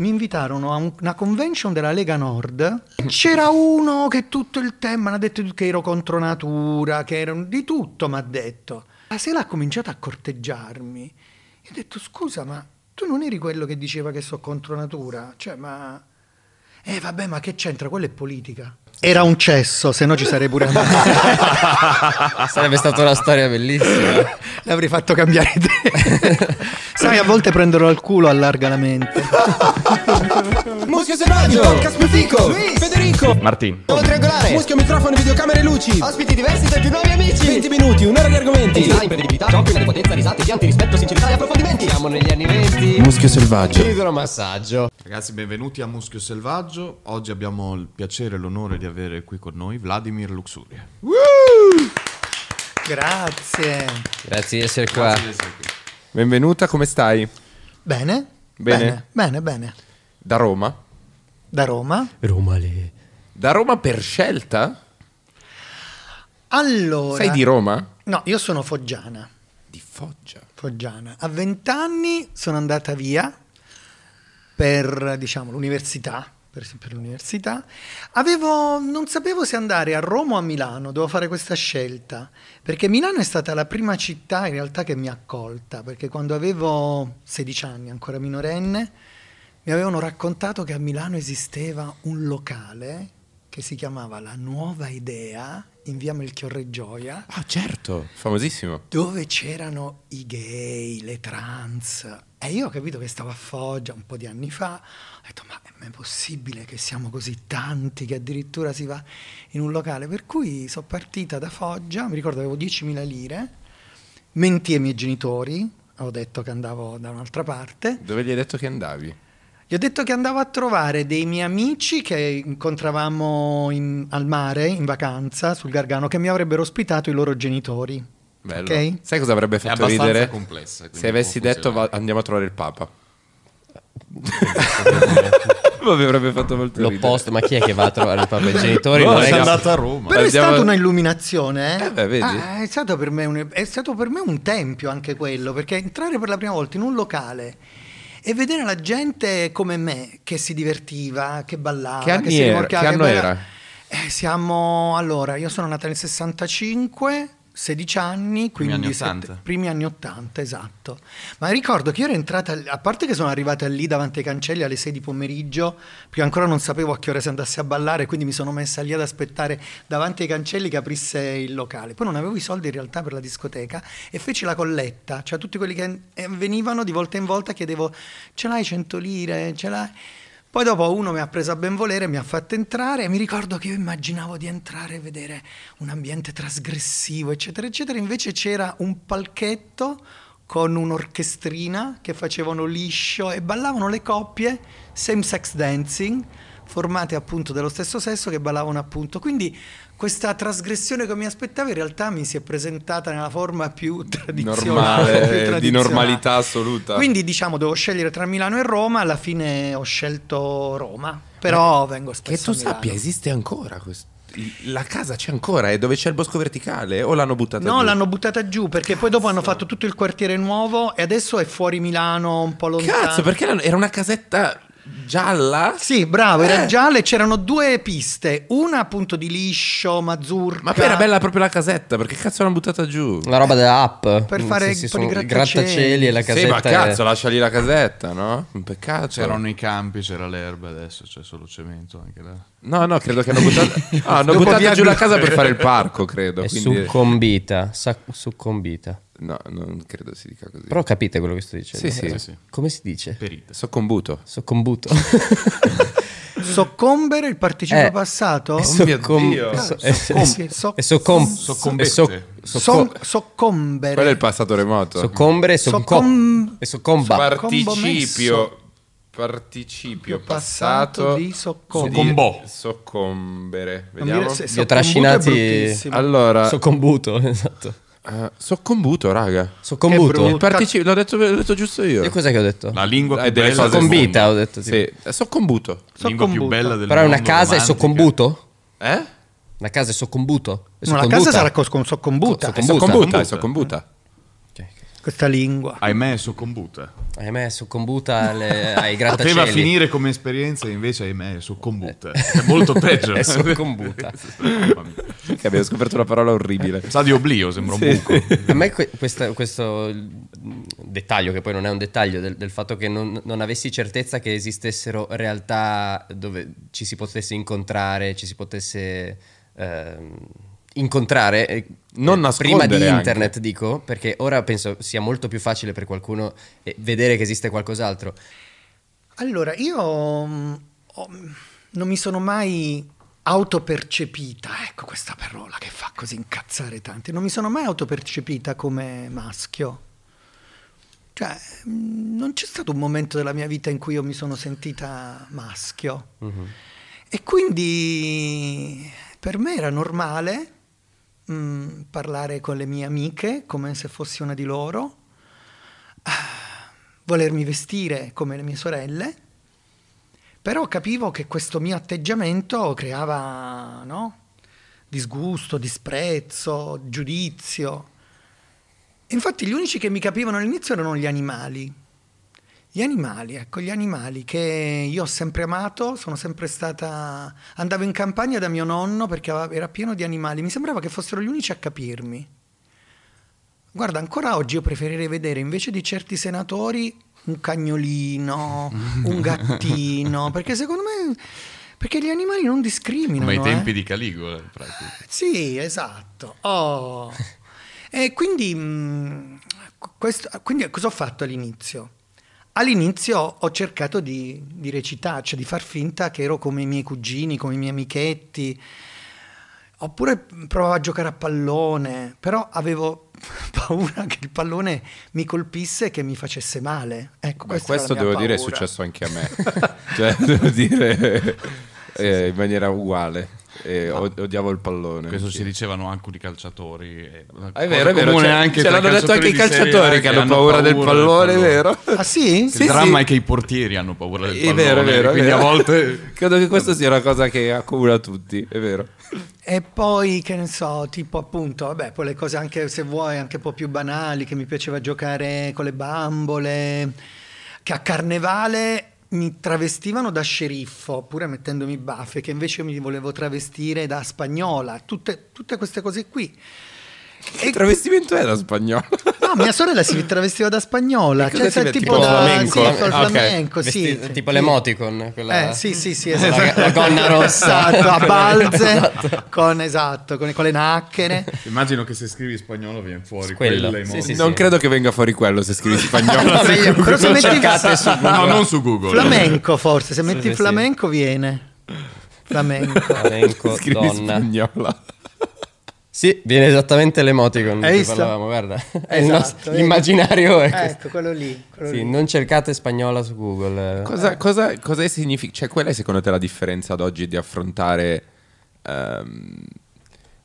mi invitarono a un- una convention della Lega Nord. C'era uno che tutto il tempo mi ha detto che ero contro natura, che ero di tutto, mi ha detto. La sera ha cominciato a corteggiarmi. Io ho detto, scusa, ma tu non eri quello che diceva che so contro natura? Cioè, ma... Eh vabbè, ma che c'entra? Quella è politica. Era un cesso, se no ci sarei pure andato. Sarebbe stata una storia bellissima. L'avrei fatto cambiare idea. Sai, a volte prenderlo al culo allarga la mente. Muschio selvaggio, podcast più fico, Federico, Martin. Nuovo triangolare, muschio, microfono, videocamere, luci, Ospiti diversi tra più nuovi amici. 20 minuti, un'ora di argomenti. Design, credibilità, giochi, potenza, risate, pianti, rispetto, sincerità e approfondimenti. Siamo negli anni 20. Muschio selvaggio. Idromassaggio. Ragazzi, benvenuti a Muschio Selvaggio. Oggi abbiamo il piacere e l'onore di avere qui con noi Vladimir Luxuria. Grazie. Grazie di essere qua. Grazie di essere qui. Benvenuta, come stai? Bene? Bene. Bene, bene. Da Roma? Da Roma? Roma le... Da Roma per scelta? Allora... Sei di Roma? No, io sono foggiana. Di Foggia. Foggiana. A vent'anni sono andata via per, diciamo, l'università. Per per l'università. Avevo, non sapevo se andare a Roma o a Milano, dovevo fare questa scelta. Perché Milano è stata la prima città in realtà che mi ha accolta. Perché quando avevo 16 anni, ancora minorenne, mi avevano raccontato che a Milano esisteva un locale che si chiamava La Nuova Idea in via Melchiorre Gioia Ah, certo, famosissimo. dove c'erano i gay, le trans. E io ho capito che stavo a Foggia un po' di anni fa, ho detto ma è possibile che siamo così tanti che addirittura si va in un locale? Per cui sono partita da Foggia, mi ricordo avevo 10.000 lire, menti ai miei genitori, ho detto che andavo da un'altra parte, Dove gli hai detto che andavi? Gli ho detto che andavo a trovare dei miei amici che incontravamo in- al mare in vacanza sul Gargano che mi avrebbero ospitato i loro genitori. Bello. Ok? Sai cosa avrebbe È fatto abbastanza ridere? complessa, Se avessi detto va- andiamo a trovare il Papa. Mi avrebbe fatto molto ridere. L'opposto, ma chi è che va a trovare il Papa? I genitori? No, non è andato a Roma. Però è Andiamo- stata una illuminazione, eh? Eh beh, vedi? Ah, è, stato per me un, è stato per me un tempio anche quello, perché entrare per la prima volta in un locale e vedere la gente come me che si divertiva, che ballava, Che anni si rimorchiava, Che anno balla- era? Eh, siamo allora, io sono nata nel 65. 16 anni, Primi quindi anni sette- 80. primi anni 80, esatto. Ma ricordo che io ero entrata, a parte che sono arrivata lì davanti ai cancelli alle 6 di pomeriggio, perché ancora non sapevo a che ora si andasse a ballare, quindi mi sono messa lì ad aspettare davanti ai cancelli che aprisse il locale. Poi non avevo i soldi in realtà per la discoteca e feci la colletta, cioè tutti quelli che eh, venivano di volta in volta chiedevo ce l'hai 100 lire, ce l'hai? Poi dopo uno mi ha preso a benvolere, mi ha fatto entrare e mi ricordo che io immaginavo di entrare e vedere un ambiente trasgressivo, eccetera, eccetera. Invece c'era un palchetto con un'orchestrina che facevano liscio e ballavano le coppie same sex dancing formate appunto dello stesso sesso che ballavano appunto. Quindi questa trasgressione che mi aspettavo in realtà mi si è presentata nella forma più tradizionale, Normale, più di tradizionale. normalità assoluta. Quindi diciamo devo scegliere tra Milano e Roma, alla fine ho scelto Roma, però vengo spesso Che tu sappia, esiste ancora questo. La casa c'è ancora, è dove c'è il bosco verticale? O l'hanno buttata No, giù? l'hanno buttata giù perché poi dopo hanno fatto tutto il quartiere nuovo e adesso è fuori Milano, un po' lontano. Cazzo, perché era una casetta gialla? Sì, bravo, era Eh. gialla e c'erano due piste, una appunto di liscio, mazzurca. Ma poi era bella proprio la casetta, perché cazzo l'hanno buttata giù? Una roba da app. Per fare Sì, un sì, po' di sono i grattacieli. e la casetta. Sì, ma è- cazzo, lascia lì la casetta, no? Un peccato. C'erano i campi, c'era l'erba, adesso c'è solo cemento anche là. No, no, credo che hanno buttato, ah, hanno buttato via giù la casa per fare il parco, credo. È quindi- succombita. sa- succombita. No, non credo si dica così. Però capite quello che sto dicendo? Sì, sì. Sì, sì. Come si dice? Perite. Soccombuto. Soccombuto. Soccombere il participio Eh, passato? È Oh mio soccom- Dio. so- Ah, è- soccombi- è- so- è soccom- Soccombette. è soc- Son- socco- soccombere. Quello è il passato remoto. Soccombre e soccom- Soccom- soccomba. Participio. Participio passato passato di soccom- di- Soccombò. Soccombere. Vediamo. ho è trascinati-. Allora, Soccombuto, esatto. Eh, soccombuto, raga. Soccombuto. Il l'ho detto, l'ho detto giusto io. Io cos'è che ho detto? La lingua Dai, più delle bella Soccombita, ho detto. Sì, è soccombuto. La lingua più bella del Però è mondo. una casa è romantica. soccombuto? Eh? Una casa è soccombuto? È No, la soccombuta? casa sarà con soccombuta. So- È Soccombuta. soccombuta, è soccombuta. Questa lingua. Ahimè, è soccombuta. Ahimè, soccombuta alle- ai grattacieli. Poteva finire come esperienza, invece, ahimè, è soccombuta. È molto peggio. È soccombuta. Che abbiamo scoperto una parola orribile. Sa di oblio, sembra un buco. A me que- questa- questo mm, dettaglio, che poi non è un dettaglio, del, del fatto che non, non avessi certezza che esistessero realtà dove ci si potesse incontrare, ci si potesse ehm, incontrare, eh, Non eh, prima di nascondere anche. internet dico, perché ora penso sia molto più facile per qualcuno eh, vedere che esiste qualcos'altro. Allora, io ho- non mi sono mai autopercepita, ecco questa parola che fa così incazzare tanti, non mi sono mai autopercepita come maschio. Cioè, mm, non c'è stato un momento della mia vita in cui io mi sono sentita maschio. E quindi per me era normale mm, parlare con le mie amiche come se fossi una di loro, ah, volermi vestire come le mie sorelle, però capivo che questo mio atteggiamento creava no? disgusto, disprezzo, giudizio. Infatti gli unici che mi capivano all'inizio erano gli animali. Gli animali, ecco, gli animali che io ho sempre amato, sono sempre stata... Andavo in campagna da mio nonno perché era pieno di animali, mi sembrava che fossero gli unici a capirmi. Guarda, ancora oggi io preferirei vedere invece di certi senatori un cagnolino, un gattino, perché secondo me... Perché gli animali non discriminano. Come ai tempi eh. di Caligola, in pratica. Sì, esatto. Oh. E quindi, mh, questo- quindi cosa ho fatto all'inizio? All'inizio ho cercato di, di recitare, cioè di far finta che ero come i miei cugini, come i miei amichetti. Oppure provavo a giocare a pallone, però avevo paura che il pallone mi colpisse e che mi facesse male. Ecco, Beh, questo devo dire è paura. successo anche a me. cioè, devo dire eh, in maniera uguale. Eh, od- odiavo il pallone. Questo anch'io. si dicevano anche i calciatori. È, Ah, è vero, è vero. cioè, ce l'hanno detto anche i calciatori che hanno paura del pallone, è vero? Ah sì? il dramma è che i portieri hanno paura del È pallone. vero, è vero. è Quindi vero. a volte. Credo che questa sia una cosa che accomuna tutti, è vero. E poi, che ne so, tipo appunto, vabbè, poi le cose anche, se vuoi, anche un po' più banali, che mi piaceva giocare con le bambole, che a carnevale mi travestivano da sceriffo, pure mettendomi baffe, che invece mi volevo travestire da spagnola, tutte, tutte queste cose qui. Che travestimento è da spagnolo? No, mia sorella si travestiva da spagnola, Che cioè sai, metti? tipo Tipo da flamenco? Sì, col Ah, flamenco, sì. Vesti- tipo l'emoticon, quella- Eh, sì, sì, sì, la, esatto. la gonna rossa. Esatto, a balze, Esatto. con, esatto, con, con le nacchere. Immagino che se scrivi spagnolo viene fuori Quello, sì, sì, non credo che venga fuori quello se scrivi spagnolo. No, meglio, Però se metti- su No, non su Google. Flamenco forse, se metti sì, sì. flamenco viene. Flamenco. Flamenco, scrivi donna. spagnola. Sì, viene esattamente l'emoticon Hai di cui parlavamo, guarda. È il Esatto, nostro- vedi? l'immaginario è questo. Ecco, quello lì. quello Sì, lì. non cercate spagnola su Google. Cosa, cosa, cosa significa? Cioè, qual è secondo te la differenza ad oggi di affrontare ehm,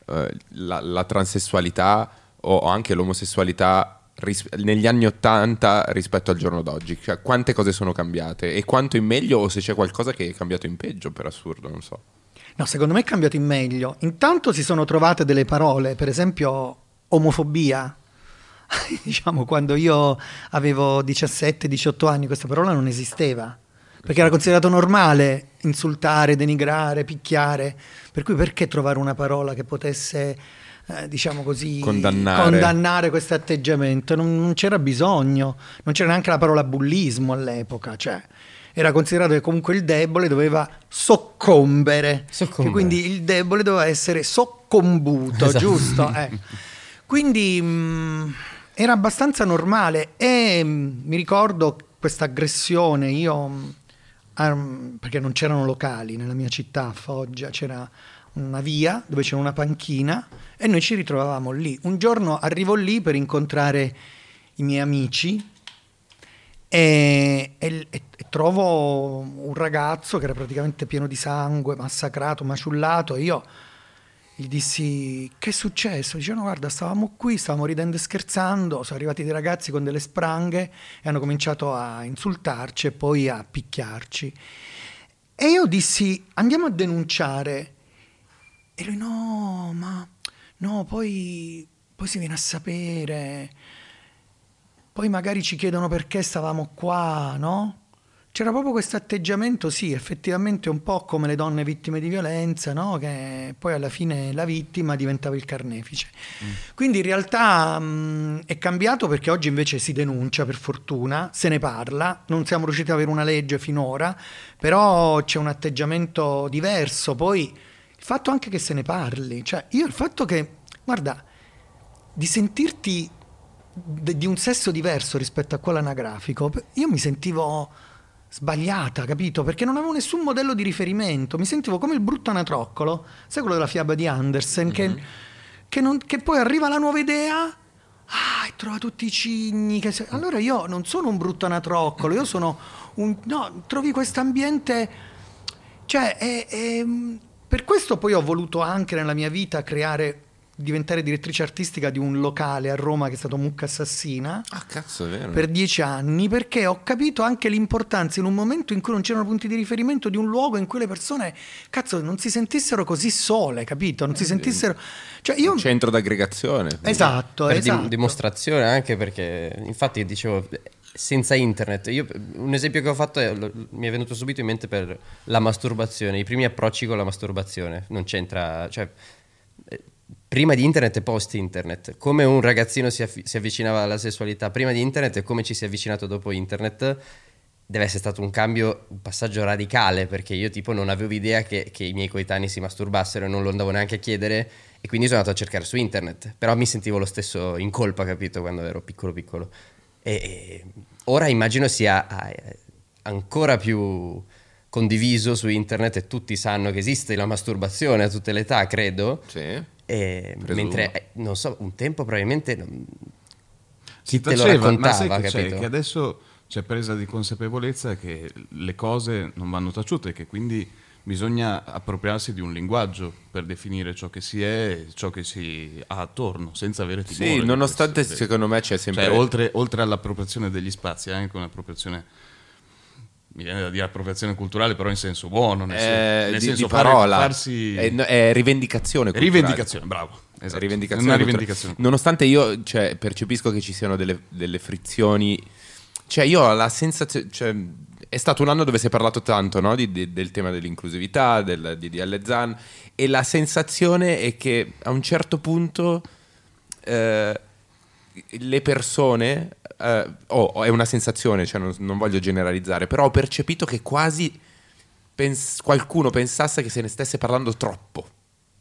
eh, la, la transessualità o anche l'omosessualità ris- negli anni Ottanta rispetto al giorno d'oggi? Cioè, quante cose sono cambiate e quanto in meglio o se c'è qualcosa che è cambiato in peggio, per assurdo, non so. No, secondo me è cambiato in meglio. Intanto si sono trovate delle parole, per esempio omofobia. diciamo, quando io avevo 17-18 anni questa parola non esisteva. Perché era considerato normale insultare, denigrare, picchiare. Per cui perché trovare una parola che potesse, eh, diciamo così, Condannare. condannare questo atteggiamento? Non, non c'era bisogno. Non c'era neanche la parola bullismo all'epoca. Cioè, era considerato che comunque il debole doveva soccombere. Soccombere. Quindi il debole doveva essere soccombuto, Esatto. giusto? Eh. Quindi mh, era abbastanza normale e mh, mi ricordo questa aggressione, io, mh, ehm, perché non c'erano locali nella mia città, a Foggia, c'era una via dove c'era una panchina e noi ci ritrovavamo lì. Un giorno arrivo lì per incontrare i miei amici e, e- e- trovo un ragazzo che era praticamente pieno di sangue, massacrato, maciullato. E io gli dissi: Che è successo? Dicevano: Guarda, stavamo qui, stavamo ridendo e scherzando. Sono arrivati dei ragazzi con delle spranghe e hanno cominciato a insultarci e poi a picchiarci. E io dissi: Andiamo a denunciare. E lui: No, ma no, poi, poi si viene a sapere. Poi magari ci chiedono perché stavamo qua, no? C'era proprio questo atteggiamento, sì, effettivamente un po' come le donne vittime di violenza, no? che poi alla fine la vittima diventava il carnefice. Quindi in realtà mh, è cambiato perché oggi invece si denuncia, per fortuna, se ne parla, non siamo riusciti ad avere una legge finora, però c'è un atteggiamento diverso. Poi il fatto anche che se ne parli, cioè io il fatto che, guarda, di sentirti di un sesso diverso rispetto a quello anagrafico, io mi sentivo sbagliata, capito? Perché non avevo nessun modello di riferimento, mi sentivo come il brutto anatroccolo, sai quello della fiaba di Andersen, che, che non- che poi arriva la nuova idea, ah, e trova tutti i cigni, che allora io non sono un brutto anatroccolo, io sono un... no, trovi questo ambiente... Cioè, è- è- per questo poi ho voluto anche nella mia vita creare, diventare direttrice artistica di un locale a Roma che è stato Mucca Assassina Ah, cazzo, è vero. per dieci anni perché ho capito anche l'importanza in un momento in cui non c'erano punti di riferimento di un luogo in cui le persone, cazzo, non si sentissero così sole, capito? Non si sentissero... Cioè io... Un centro d'aggregazione. Esatto, per dim- esatto. dimostrazione anche perché infatti dicevo senza internet io, un esempio che ho fatto è- lo- mi è venuto subito in mente per la masturbazione i primi approcci con la masturbazione non c'entra cioè eh, prima di internet e post internet come un ragazzino si, affi- si avvicinava alla sessualità prima di internet e come ci si è avvicinato dopo internet deve essere stato un cambio, un passaggio radicale perché io tipo non avevo idea che, che i miei coetanei si masturbassero e non lo andavo neanche a chiedere e quindi sono andato a cercare su internet, però mi sentivo lo stesso in colpa, capito, quando ero piccolo piccolo. E, e ora immagino sia eh, ancora più condiviso su internet e tutti sanno che esiste la masturbazione a tutte le età, credo. Sì. E Presumo. mentre, eh, non so, un tempo probabilmente non- Si chi te lo faceva, ma raccontava, sai che, c'è? che adesso c'è presa di consapevolezza che le cose non vanno taciute, che quindi bisogna appropriarsi di un linguaggio per definire ciò che si è e ciò che si ha attorno, senza avere timore. Sì, nonostante secondo me c'è sempre... Cioè, oltre, oltre all'appropriazione degli spazi, anche un'appropriazione, mi viene da dire appropriazione culturale, però in senso buono, nel, eh, sen- nel di, senso di fare- parola. farsi... È, è rivendicazione culturale. rivendicazione, bravo. Esatto. Rivendicazione Una rivendicazione. Nonostante io cioè, percepisco che ci siano delle, delle frizioni, cioè io ho la sensazione, cioè, è stato un anno dove si è parlato tanto no, di- di- del tema dell'inclusività, del DDL Zan, e la sensazione è che a un certo punto eh, le persone, eh, oh, è una sensazione, cioè non, non voglio generalizzare, però ho percepito che quasi pens- qualcuno pensasse che se ne stesse parlando troppo.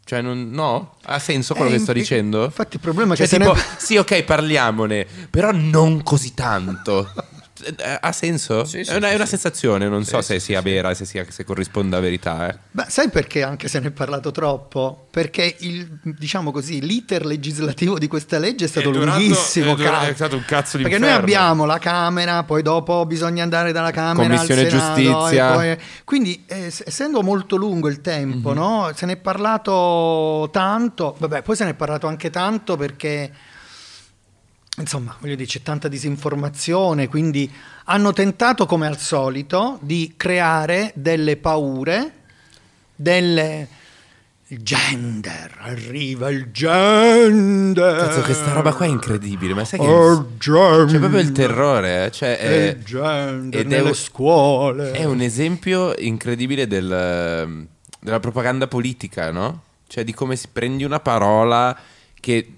Cioè, non- no? Ha senso quello Eh, che sto dicendo? infatti il problema è Cioè, che tipo, ne- sì, ok, parliamone, però non così tanto. Eh, Ha senso? Sì, sì, è una, sì, è una sì. sensazione, non so Sì, se sia sì. vera, se, sia, se corrisponda a verità. eh. Beh, sai perché anche se ne è parlato troppo? Perché il, diciamo così, l'iter legislativo di questa legge è stato È durato- lunghissimo. è dura- cazzo. è stato un cazzo di Perché noi inferno. abbiamo la Camera, poi dopo bisogna andare dalla Camera Commissione al Senato, giustizia. e poi- quindi, eh, essendo molto lungo il tempo, Mhm. no? se ne è parlato tanto. Vabbè, poi se ne è parlato anche tanto perché insomma, voglio dire, c'è tanta disinformazione, quindi hanno tentato come al solito di creare delle paure, delle il gender, arriva il gender. Cazzo, questa roba qua è incredibile, ma sai che... Il gender. C'è proprio il terrore, eh, cioè... è- il gender ed è nelle un- scuole. È un esempio incredibile del- della propaganda politica, no? Cioè di come si prendi una parola che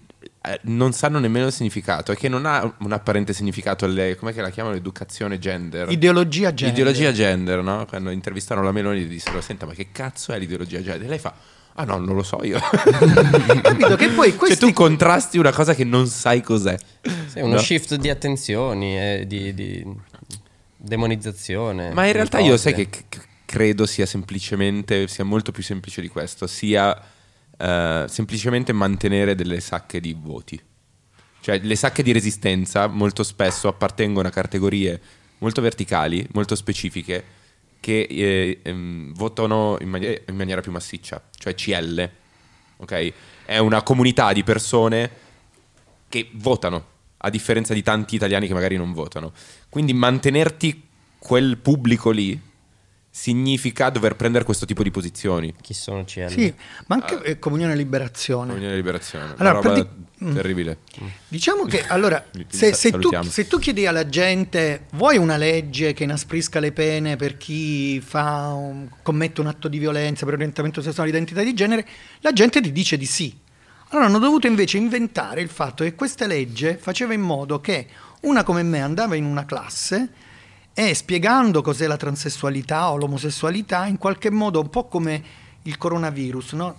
non sanno nemmeno il significato e che non ha un apparente significato. Le, com'è che la chiamano? Educazione gender. Ideologia gender. Ideologia gender, no? Quando intervistarono la Meloni gli dissero, senta ma che cazzo è l'ideologia gender? E lei fa, ah no, non lo so io. Capito che poi Cioè questi tu contrasti una cosa che non sai cos'è. Sì, uno No? shift di attenzioni e di, di demonizzazione. Ma in realtà io sai che c- credo sia semplicemente, sia molto più semplice di questo, sia eh, semplicemente mantenere delle sacche di voti. Cioè le sacche di resistenza molto spesso appartengono a categorie molto verticali, molto specifiche, che eh, ehm, votano in, mani- in maniera più massiccia, cioè CL. Ok? È una comunità di persone che votano, a differenza di tanti italiani che magari non votano. Quindi mantenerti quel pubblico lì significa dover prendere questo tipo di posizioni. Chi sono CL? Sì, ma anche eh, Comunione e Liberazione. Comunione e liberazione. Allora, roba prati- terribile. Diciamo che allora, se, se tu, se tu chiedi alla gente, vuoi una legge che inasprisca le pene per chi fa un- commette un atto di violenza per orientamento sessuale, identità di genere, la gente ti dice di sì. Allora hanno dovuto invece inventare il fatto che questa legge faceva in modo che una come me andava in una classe e spiegando cos'è la transessualità o l'omosessualità, in qualche modo un po' come il coronavirus, no?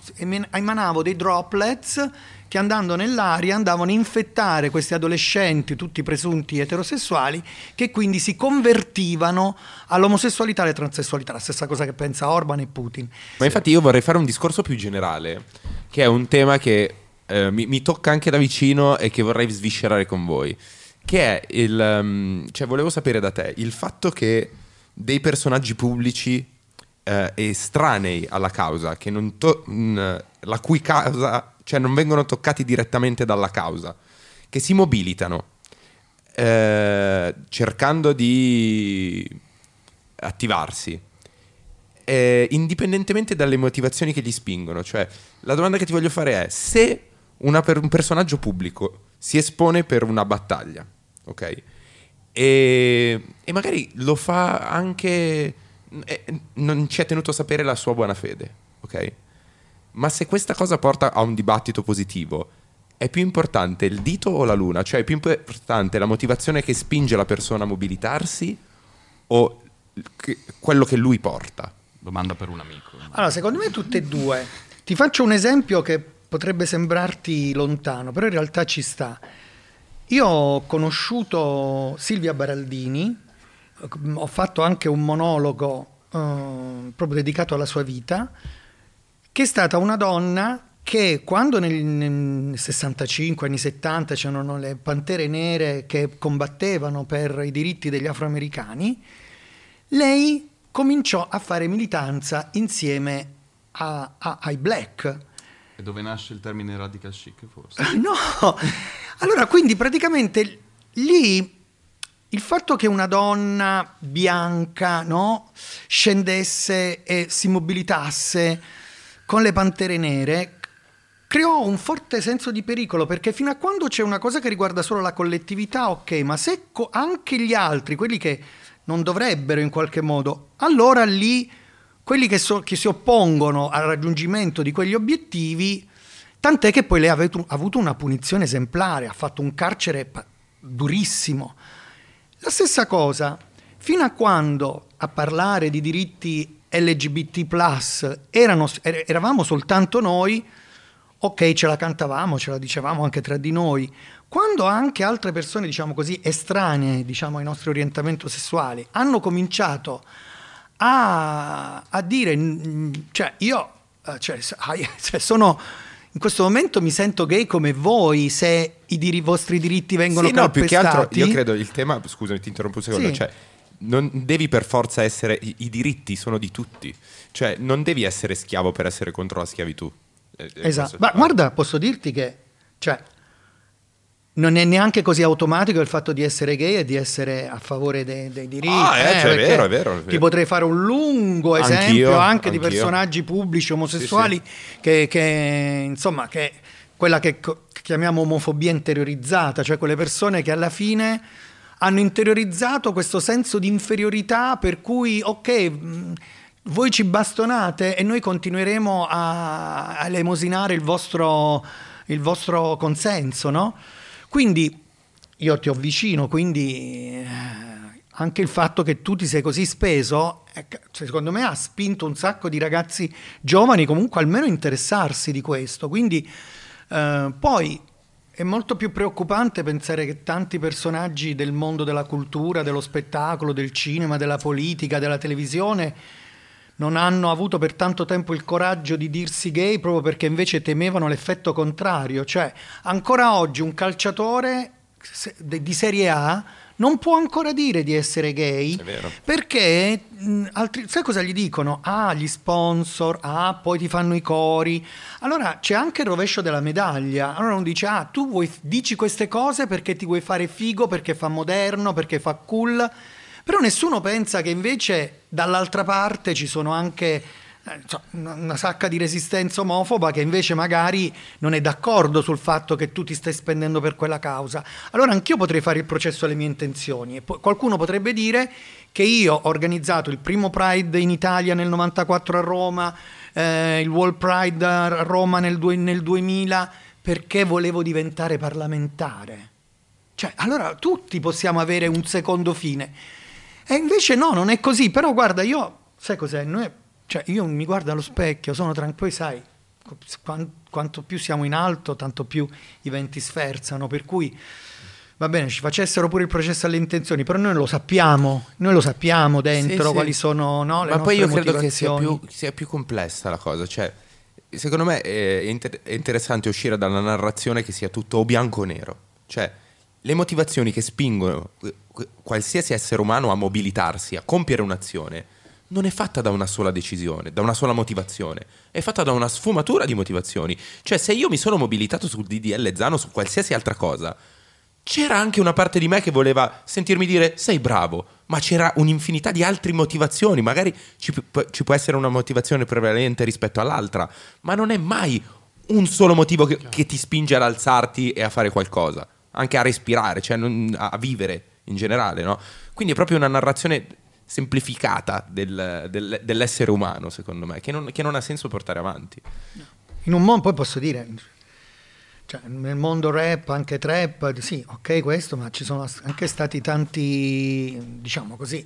Emanavo dei droplets che andando nell'aria andavano a infettare questi adolescenti, tutti presunti eterosessuali, che quindi si convertivano all'omosessualità e alla transessualità, la stessa cosa che pensa Orban e Putin. Ma infatti io vorrei fare un discorso più generale, che è un tema che eh, mi, mi tocca anche da vicino e che vorrei sviscerare con voi. Che è il... um, cioè volevo sapere da te, il fatto che dei personaggi pubblici eh, estranei alla causa, to- mh, la cui causa, cioè non vengono toccati direttamente dalla causa, che si mobilitano eh, cercando di attivarsi, eh, indipendentemente dalle motivazioni che gli spingono. Cioè, la domanda che ti voglio fare è: se per- un personaggio pubblico si espone per una battaglia, ok? E, e magari lo fa anche. eh, non ci è tenuto a sapere la sua buona fede, ok? Ma se questa cosa porta a un dibattito positivo, è più importante il dito o la luna? Cioè è più importante la motivazione che spinge la persona a mobilitarsi o che- quello che lui porta? Domanda per un amico. Allora, secondo me tutte e due. Ti faccio un esempio che potrebbe sembrarti lontano, però in realtà ci sta. Io ho conosciuto Silvia Baraldini, ho fatto anche un monologo eh, proprio dedicato alla sua vita, che è stata una donna che quando nel, nel 65, anni 70 c'erano le pantere nere che combattevano per i diritti degli afroamericani, lei cominciò a fare militanza insieme a- a- ai black. E dove nasce il termine radical chic, forse? No, allora quindi praticamente lì il fatto che una donna bianca no, scendesse e si mobilitasse con le pantere nere creò un forte senso di pericolo perché fino a quando c'è una cosa che riguarda solo la collettività, ok, ma se co- anche gli altri, quelli che non dovrebbero in qualche modo, allora lì quelli che, so- che si oppongono al raggiungimento di quegli obiettivi, tant'è che poi lei ha avuto, una punizione esemplare, ha fatto un carcere durissimo. La stessa cosa, fino a quando a parlare di diritti LGBT, erano, er- eravamo soltanto noi, ok, ce la cantavamo, ce la dicevamo anche tra di noi. Quando anche altre persone, diciamo così, estranee diciamo, ai nostri orientamenti sessuali, hanno cominciato a, a dire, cioè io eh, cioè, cioè, sono in questo momento mi sento gay come voi se i diri- vostri diritti vengono Sì, no, più che altro io credo il tema, scusami ti interrompo un secondo, Sì. cioè non devi per forza essere, i, i diritti sono di tutti, cioè non devi essere schiavo per essere contro la schiavitù. Eh, Esatto. Ma guarda, posso dirti che cioè, non è neanche così automatico il fatto di essere gay e di essere a favore dei, dei diritti. Ah, eh, cioè, è perché vero, è vero, è vero. Ti potrei fare un lungo Anch'io, esempio anche di anch'io. personaggi pubblici omosessuali Che, che, insomma, che quella che chiamiamo omofobia interiorizzata, cioè quelle persone che alla fine hanno interiorizzato questo senso di inferiorità per cui, ok, voi ci bastonate e noi continueremo a, a elemosinare il vostro, il vostro consenso, no? Quindi io ti ho vicino, quindi eh, anche il fatto che tu ti sei così speso, cioè, secondo me ha spinto un sacco di ragazzi giovani comunque almeno a interessarsi di questo. Quindi eh, poi è molto più preoccupante pensare che tanti personaggi del mondo della cultura, dello spettacolo, del cinema, della politica, della televisione non hanno avuto per tanto tempo il coraggio di dirsi gay proprio perché invece temevano l'effetto contrario. Cioè, ancora oggi un calciatore di Serie A non può ancora dire di essere gay È vero. perché mh, altri, sai cosa gli dicono? Ah, gli sponsor, ah, poi ti fanno i cori. Allora c'è anche il rovescio della medaglia. Allora uno dice, ah, tu vuoi, dici queste cose perché ti vuoi fare figo, perché fa moderno, perché fa cool. Però nessuno pensa che invece dall'altra parte ci sono anche eh, una sacca di resistenza omofoba che invece magari non è d'accordo sul fatto che tu ti stai spendendo per quella causa. Allora anch'io potrei fare il processo alle mie intenzioni e qualcuno potrebbe dire che io ho organizzato il primo Pride in Italia nel 94 a Roma, eh, il World Pride a Roma nel, due- nel 2000 perché volevo diventare parlamentare. Cioè, allora tutti possiamo avere un secondo fine. E invece no, non è così. Però guarda, io, sai cos'è? Noi, cioè, io mi guardo allo specchio, sono tranquillo, sai, quan- quanto più siamo in alto, tanto più i venti sferzano. Per cui, va bene, ci facessero pure il processo alle intenzioni, però noi lo sappiamo, noi lo sappiamo dentro Sì, sì. quali sono no, le Ma poi io credo che sia più, sia più complessa la cosa. Cioè, secondo me è, inter- è interessante uscire dalla narrazione che sia tutto bianco o nero. Cioè, le motivazioni che spingono eh, qualsiasi essere umano a mobilitarsi, a compiere un'azione, non è fatta da una sola decisione, da una sola motivazione, è fatta da una sfumatura di motivazioni. Cioè, se io mi sono mobilitato sul DDL Zano su qualsiasi altra cosa, c'era anche una parte di me che voleva sentirmi dire sei bravo, ma c'era un'infinità di altre motivazioni, magari ci, ci può essere una motivazione prevalente rispetto all'altra, ma non è mai un solo motivo che, che ti spinge ad alzarti e a fare qualcosa, anche a respirare, cioè non- a vivere in generale, no? Quindi è proprio una narrazione semplificata del- del- dell'essere umano, secondo me, che non, che non ha senso portare avanti. In un mondo, poi posso dire, cioè, nel mondo rap, anche trap, sì, ok questo, ma ci sono anche stati tanti, diciamo così,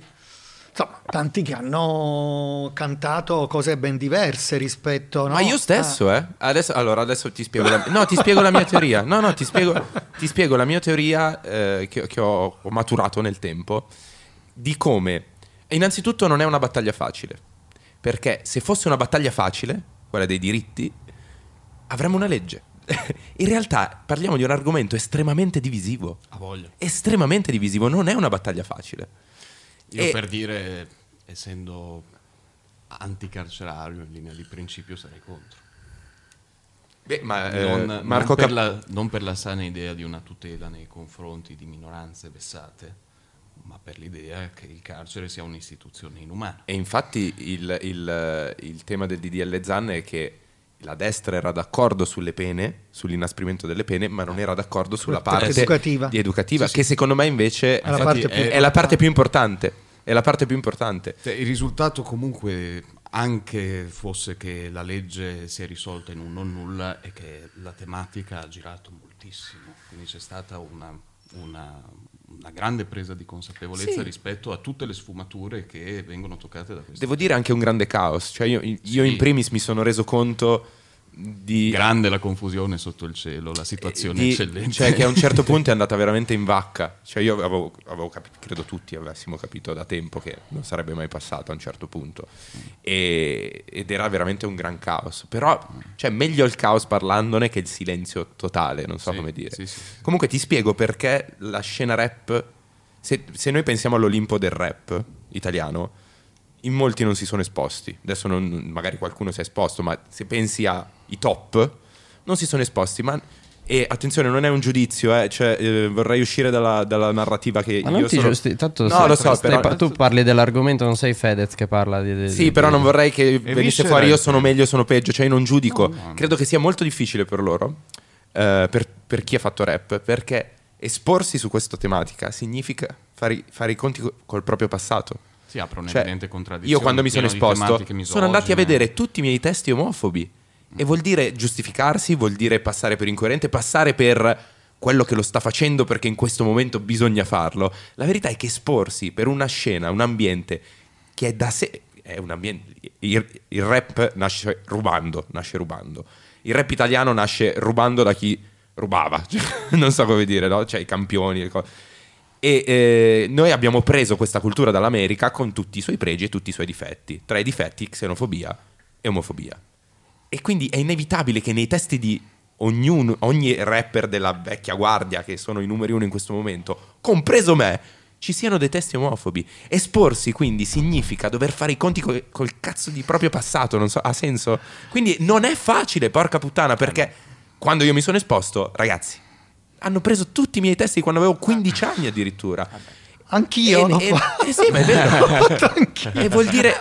insomma, tanti che hanno cantato cose ben diverse rispetto... no? Ma io stesso, eh. Adesso, allora, adesso ti spiego la, no, ti spiego la mia teoria. No, no, ti spiego, ti spiego la mia teoria eh, che, che ho, ho maturato nel tempo di come. Innanzitutto, non è una battaglia facile. Perché se fosse una battaglia facile, quella dei diritti, avremmo una legge. In realtà parliamo di un argomento estremamente divisivo. A voglia. Estremamente divisivo, non è una battaglia facile. Io E- per dire, essendo anticarcerario in linea di principio sarei contro. Beh, ma eh, non, non Marco per Cap- la, non per la sana idea di una tutela nei confronti di minoranze vessate, ma per l'idea che il carcere sia un'istituzione inumana. E infatti il, il- il tema del DDL Zan è che la destra era d'accordo sulle pene, sull'inasprimento delle pene, ma non era d'accordo sulla parte parte educativa. di educativa, che secondo me invece È la infatti, parte è, è la parte più importante. È la parte più importante. Cioè, il risultato comunque, anche fosse che la legge si è risolta in un non nulla, è che la tematica ha girato moltissimo. Quindi c'è stata una, una- una grande presa di consapevolezza Sì. rispetto a tutte le sfumature che vengono toccate da questo. Devo dire anche un grande caos. Cioè io, io Sì. in primis mi sono reso conto di... Grande la confusione sotto il cielo, la situazione di- eccellente. Cioè che a un certo punto è andata veramente in vacca. Cioè io avevo, avevo capito, credo tutti avessimo capito da tempo che non sarebbe mai passato a un certo punto. E- ed era veramente un gran caos. Però, cioè meglio il caos parlandone che il silenzio totale, non so Sì, come dire. sì, sì. Comunque ti spiego perché la scena rap, se, se noi pensiamo all'Olimpo del rap italiano, in molti non si sono esposti. Adesso non- magari qualcuno si è esposto, ma se pensi ai top, non si sono esposti. Ma, e attenzione, non è un giudizio, eh, cioè, eh, vorrei uscire dalla, dalla narrativa che Ma io non ti sono... giusti, tanto no, stai- lo so, stai però... par- tu parli dell'argomento, non sei Fedez che parla di... di- Sì, di- però non vorrei che venisse fuori io sono meglio, sono peggio, cioè io non giudico. No, no. Credo che sia molto difficile per loro, eh, per, per chi ha fatto rap, perché esporsi su questa tematica significa fare, i- fare i conti co- col proprio passato. Si apre Cioè, un'evidente contraddizione. io quando mi sono esposto sono andati a vedere tutti i miei testi omofobi e vuol dire giustificarsi, vuol dire passare per incoerente, passare per quello che lo sta facendo perché in questo momento bisogna farlo. La verità è che esporsi per una scena, un ambiente che è da sé è un ambiente il, il rap nasce rubando, nasce rubando. Il rap italiano nasce rubando da chi rubava, Cioè, non so come dire, no? Cioè i campioni, le cose. E eh, noi abbiamo preso questa cultura dall'America con tutti i suoi pregi e tutti i suoi difetti. Tra i difetti, xenofobia e omofobia. E quindi è inevitabile che nei testi di ognuno, ogni rapper della vecchia guardia, che sono i numeri uno in questo momento, compreso me, ci siano dei testi omofobi. Esporsi quindi significa dover fare i conti col, col cazzo di proprio passato, non so, ha senso? Quindi non è facile, porca puttana, perché quando io mi sono esposto, ragazzi, hanno preso tutti i miei testi quando avevo 15 anni addirittura. Anch'io E- e- eh sì, ma è vero. E vuol dire...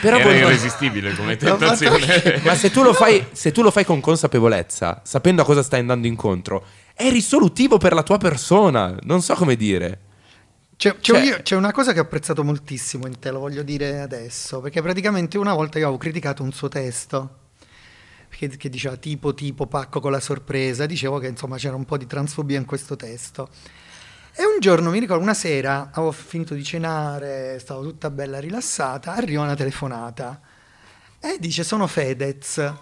Però Era vuol irresistibile come tentazione. Ma se tu, lo fai, se tu lo fai con consapevolezza, sapendo a cosa stai andando incontro, è risolutivo per la tua persona. Non so come dire. C'è, c'è- Cioè- io- c'è una cosa che ho apprezzato moltissimo in te, lo voglio dire adesso, perché praticamente una volta io avevo criticato un suo testo, che, che diceva tipo, tipo, pacco con la sorpresa, dicevo che insomma c'era un po' di transfobia in questo testo. E un giorno, mi ricordo, una sera, avevo finito di cenare, stavo tutta bella rilassata, arriva una telefonata e dice sono Fedez.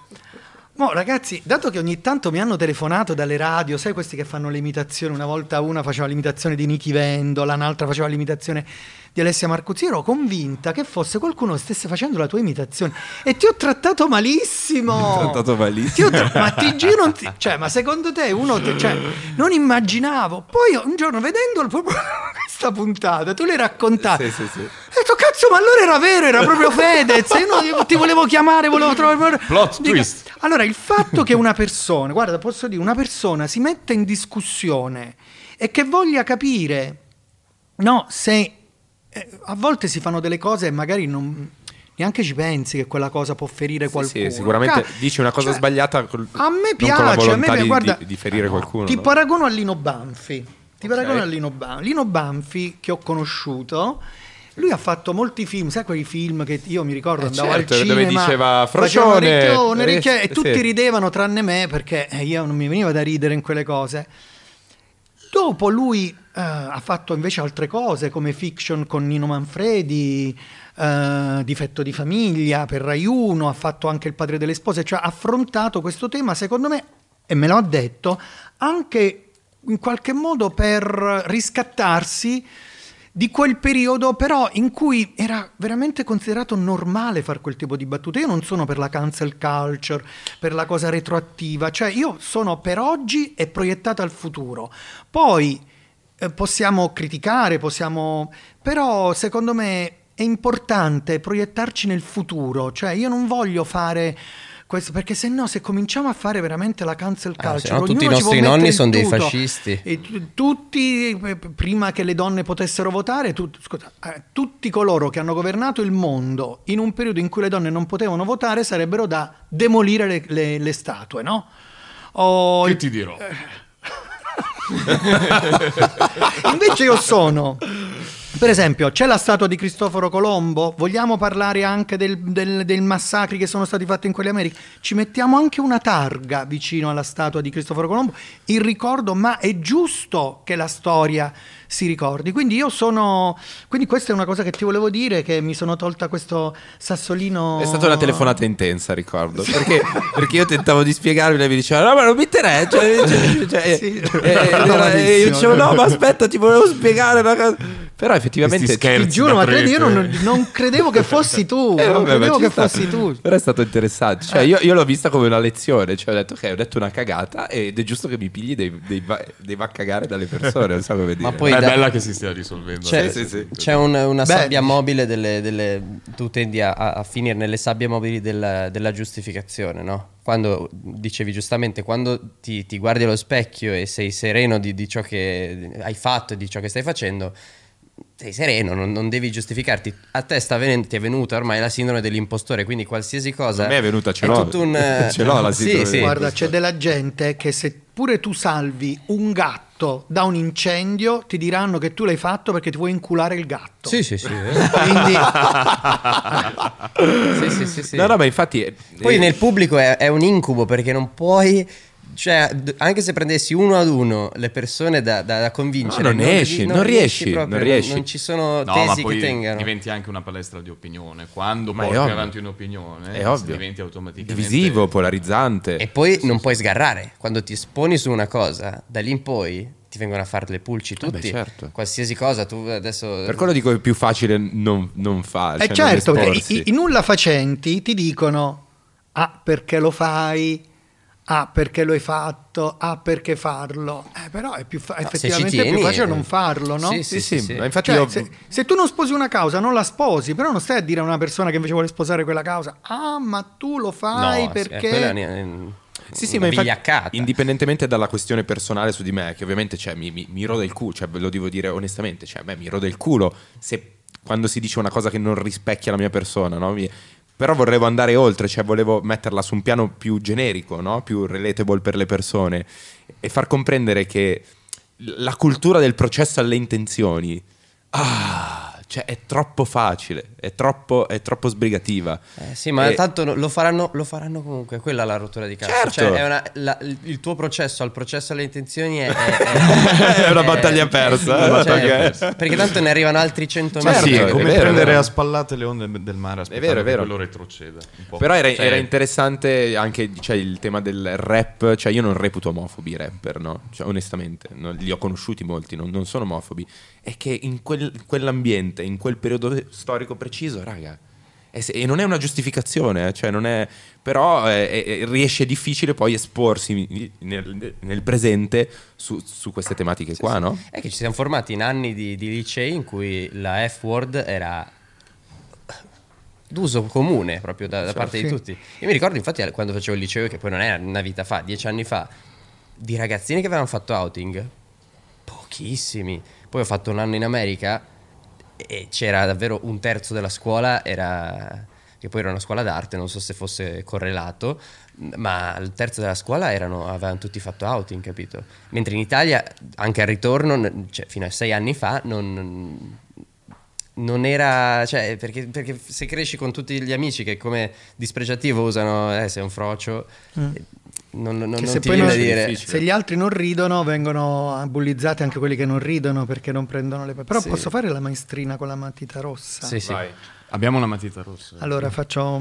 Mo, ragazzi, dato che ogni tanto mi hanno telefonato dalle radio, sai questi che fanno le imitazioni, una volta una faceva l'imitazione di Nichi Vendola, un'altra faceva l'imitazione di Alessia Marcuzzi, ero convinta che fosse qualcuno che stesse facendo la tua imitazione e ti ho trattato malissimo. Ti ho trattato malissimo. Ti ho tra- ma ti giro, non ti- cioè, ma secondo te uno, te- cioè, non immaginavo. Poi un giorno vedendo proprio questa puntata, tu l'hai raccontata. Sì, sì, sì. Ho detto, cazzo, ma allora era vero, era proprio Fedez. Io no- ti volevo chiamare, volevo trovare. Plot Dico- twist. Allora, il fatto che una persona, guarda, posso dire, una persona si metta in discussione e che voglia capire, no, se eh, a volte si fanno delle cose e magari non. Neanche ci pensi che quella cosa può ferire Sì, qualcuno. sì, sicuramente Ca- dici una cosa cioè, sbagliata col- a me piace, a me volontà di, guarda, di- di ferire qualcuno. Ti no? paragono a Lino Banfi. Ti Ok. paragono a Lino Banfi. Lino Banfi, che ho conosciuto, lui ha fatto molti film, sai quei film che io mi ricordo Eh, andavo certo, al dove cinema, diceva facevano Frocione, Ricchione, eh, e sì. tutti ridevano tranne me perché eh, io non mi veniva da ridere in quelle cose. Dopo lui eh, ha fatto invece altre cose come fiction con Nino Manfredi, eh, Difetto di famiglia per Rai 1, ha fatto anche Il padre delle spose, cioè ha affrontato questo tema secondo me, e me lo ha detto, anche in qualche modo per riscattarsi di quel periodo però in cui era veramente considerato normale fare quel tipo di battute. Io non sono per la cancel culture, per la cosa retroattiva, cioè io sono per oggi e proiettata al futuro. Poi eh, possiamo criticare, possiamo... però secondo me è importante proiettarci nel futuro, cioè io non voglio fare... Questo, perché se no, se cominciamo a fare veramente la cancel Ah, culture, no tutti i nostri nonni sono dei tutto. fascisti. E tu- tutti, prima che le donne potessero votare, tut- scusa, eh, tutti coloro che hanno governato il mondo in un periodo in cui le donne non potevano votare sarebbero da demolire le, le- le statue, no? O Che il- ti dirò? Invece io sono. Per esempio, c'è la statua di Cristoforo Colombo. Vogliamo parlare anche del, del- dei massacri che sono stati fatti in quelle Americhe? Ci mettiamo anche una targa vicino alla statua di Cristoforo Colombo, il ricordo, ma è giusto che la storia si ricordi. Quindi io sono. Quindi questa è una cosa che ti volevo dire: che mi sono tolta questo sassolino. È stata una telefonata intensa, ricordo. Perché, perché io tentavo di spiegarmi, lei mi diceva: No, ma non mi interessa. Cioè, cioè, cioè, Sì. eh, eh, e io dicevo: No, ma aspetta, ti volevo spiegare una cosa. Però effettivamente. Ti giuro, ma credi, io non, non credevo che fossi tu. Eh, non vabbè, credevo che sta. fossi tu. Però è stato interessante. Cioè, io, io l'ho vista come una lezione. Cioè, ho detto, ok, ho detto una cagata ed è giusto che mi pigli dei, dei, va- dei va a cagare dalle persone. Non so come dire. Ma poi è da- bella che si stia risolvendo. C'è, adesso. Sì, sì, sì. c'è un- una Beh, sabbia mobile delle, delle- tu tendi a, a finire nelle sabbie mobili della, della giustificazione, no? Quando dicevi giustamente, quando ti, ti guardi allo specchio e sei sereno di, di ciò che hai fatto e di ciò che stai facendo, sei sereno, non, non devi giustificarti. A te sta venendo, ti è venuta ormai la sindrome dell'impostore, quindi qualsiasi cosa. A me è venuta, ce è l'ho. tutto un, eh, Ce l'ho la sì, sindrome sì. Guarda, c'è della gente che seppure tu salvi un gatto da un incendio, ti diranno che tu l'hai fatto perché ti vuoi inculare il gatto. Sì, sì, sì. Quindi sì, sì, sì, sì. No, no, ma infatti. eh, Poi eh, nel pubblico è, è un incubo perché non puoi. Cioè, anche se prendessi uno ad uno le persone da, da- da convincere, No, non esci, non riesci, proprio, non riesci. Non ci sono No, ma tesi poi che tengano. diventi anche una palestra di opinione. Quando Ma porti avanti un'opinione, È ovvio. diventi automaticamente divisivo, polarizzante. E poi non puoi sgarrare. Quando ti esponi su una cosa, da lì in poi ti vengono a fare le pulci tutti. Vabbè, certo. Qualsiasi cosa, tu adesso. Per quello dico che è più facile non, non fare. Eh cioè non certo, perché i, i nulla facenti ti dicono ah perché lo fai, ah perché lo hai fatto, ah perché farlo. Eh, però è più fa- No, effettivamente è più tieni, facile eh. non farlo, no? Sì, Sì, sì, sì, sì. Cioè, io... se, se tu non sposi una causa, non la sposi, però non stai a dire a una persona che invece vuole sposare quella causa, ah ma tu lo fai No, sì, perché... eh, ne- Sì, sì, una ma infatti, indipendentemente dalla questione personale su di me, che ovviamente cioè, mi, mi, mi rode il culo, cioè, ve lo devo dire onestamente, cioè, a me mi rode il culo se quando si dice una cosa che non rispecchia la mia persona, no? Mi- però vorrevo andare oltre, cioè volevo metterla su un piano più generico, no? più relatable per le persone e far comprendere che la cultura del processo alle intenzioni, ah, cioè è troppo facile, è troppo, è troppo sbrigativa. Eh, sì, ma E- tanto no- lo faranno, lo faranno comunque, quella è la rottura di cazzo. Certo. Cioè, è una- la- il tuo processo al processo alle intenzioni è... È, È una battaglia persa, cioè, perché- perché tanto ne arrivano altri 100.000. Ma sì, Certo, è è come vero, è prendere a spallate le onde del mare aspettando vero, è vero. che quello retroceda. un po'. Però era, Cioè, era interessante anche cioè, il tema del rap, cioè io non reputo omofobi i rapper, no? Cioè, onestamente, non- li ho conosciuti molti, non, non sono omofobi. È che in, quel- in quell'ambiente, in quel periodo storico preciso, raga, e, non è una giustificazione, eh, cioè non è, però eh, eh, riesce difficile poi esporsi nel, nel presente su, su queste tematiche qua, no? È che ci siamo formati in anni di, di licei in cui la F-word era d'uso comune proprio da, da parte sì. di tutti. Io mi ricordo infatti quando facevo il liceo, che poi non era una vita fa, dieci anni fa, di ragazzini che avevano fatto outing, pochissimi. Poi ho fatto un anno in America e c'era davvero un terzo della scuola, era che poi era una scuola d'arte, non so se fosse correlato, ma il terzo della scuola erano, avevano tutti fatto outing, capito? Mentre in Italia, anche al ritorno, cioè fino a sei anni fa, non, non era, cioè, perché, perché se cresci con tutti gli amici che come dispregiativo usano, eh, sei un frocio, eh, non, non, non se ti poi viene non- da dire... Se gli altri non ridono, vengono bullizzati anche quelli che non ridono perché non prendono le... Però Sì. posso fare la maestrina con la matita rossa? Sì, sì. Abbiamo una matita rossa. Allora faccio...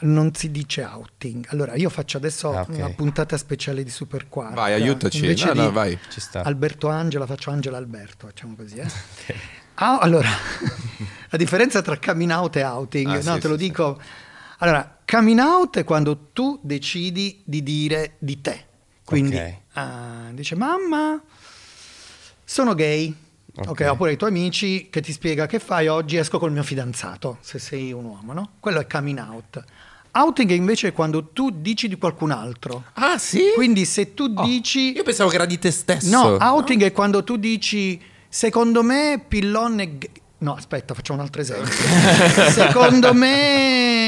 Non si dice outing. Allora io faccio adesso Ah, ok. una puntata speciale di Super Quark. Vai, aiutaci. Invece No, di no, vai. Ci sta. Alberto Angela faccio Angela Alberto, facciamo così. Eh? Ah, allora, la differenza tra coming out e outing, Ah, no, sì, te lo sì, dico. Allora, coming out è quando tu decidi di dire di te. Quindi Ok. ah, dice mamma, sono gay. Ok. ok, oppure i tuoi amici che ti spiega che fai oggi esco col mio fidanzato, se sei un uomo, no? Quello è coming out. Outing è invece quando tu dici di qualcun altro. Ah, sì? Quindi se tu dici Io pensavo che era di te stesso. No, outing è quando tu dici secondo me Pillon è. No, aspetta, facciamo un altro esempio. secondo me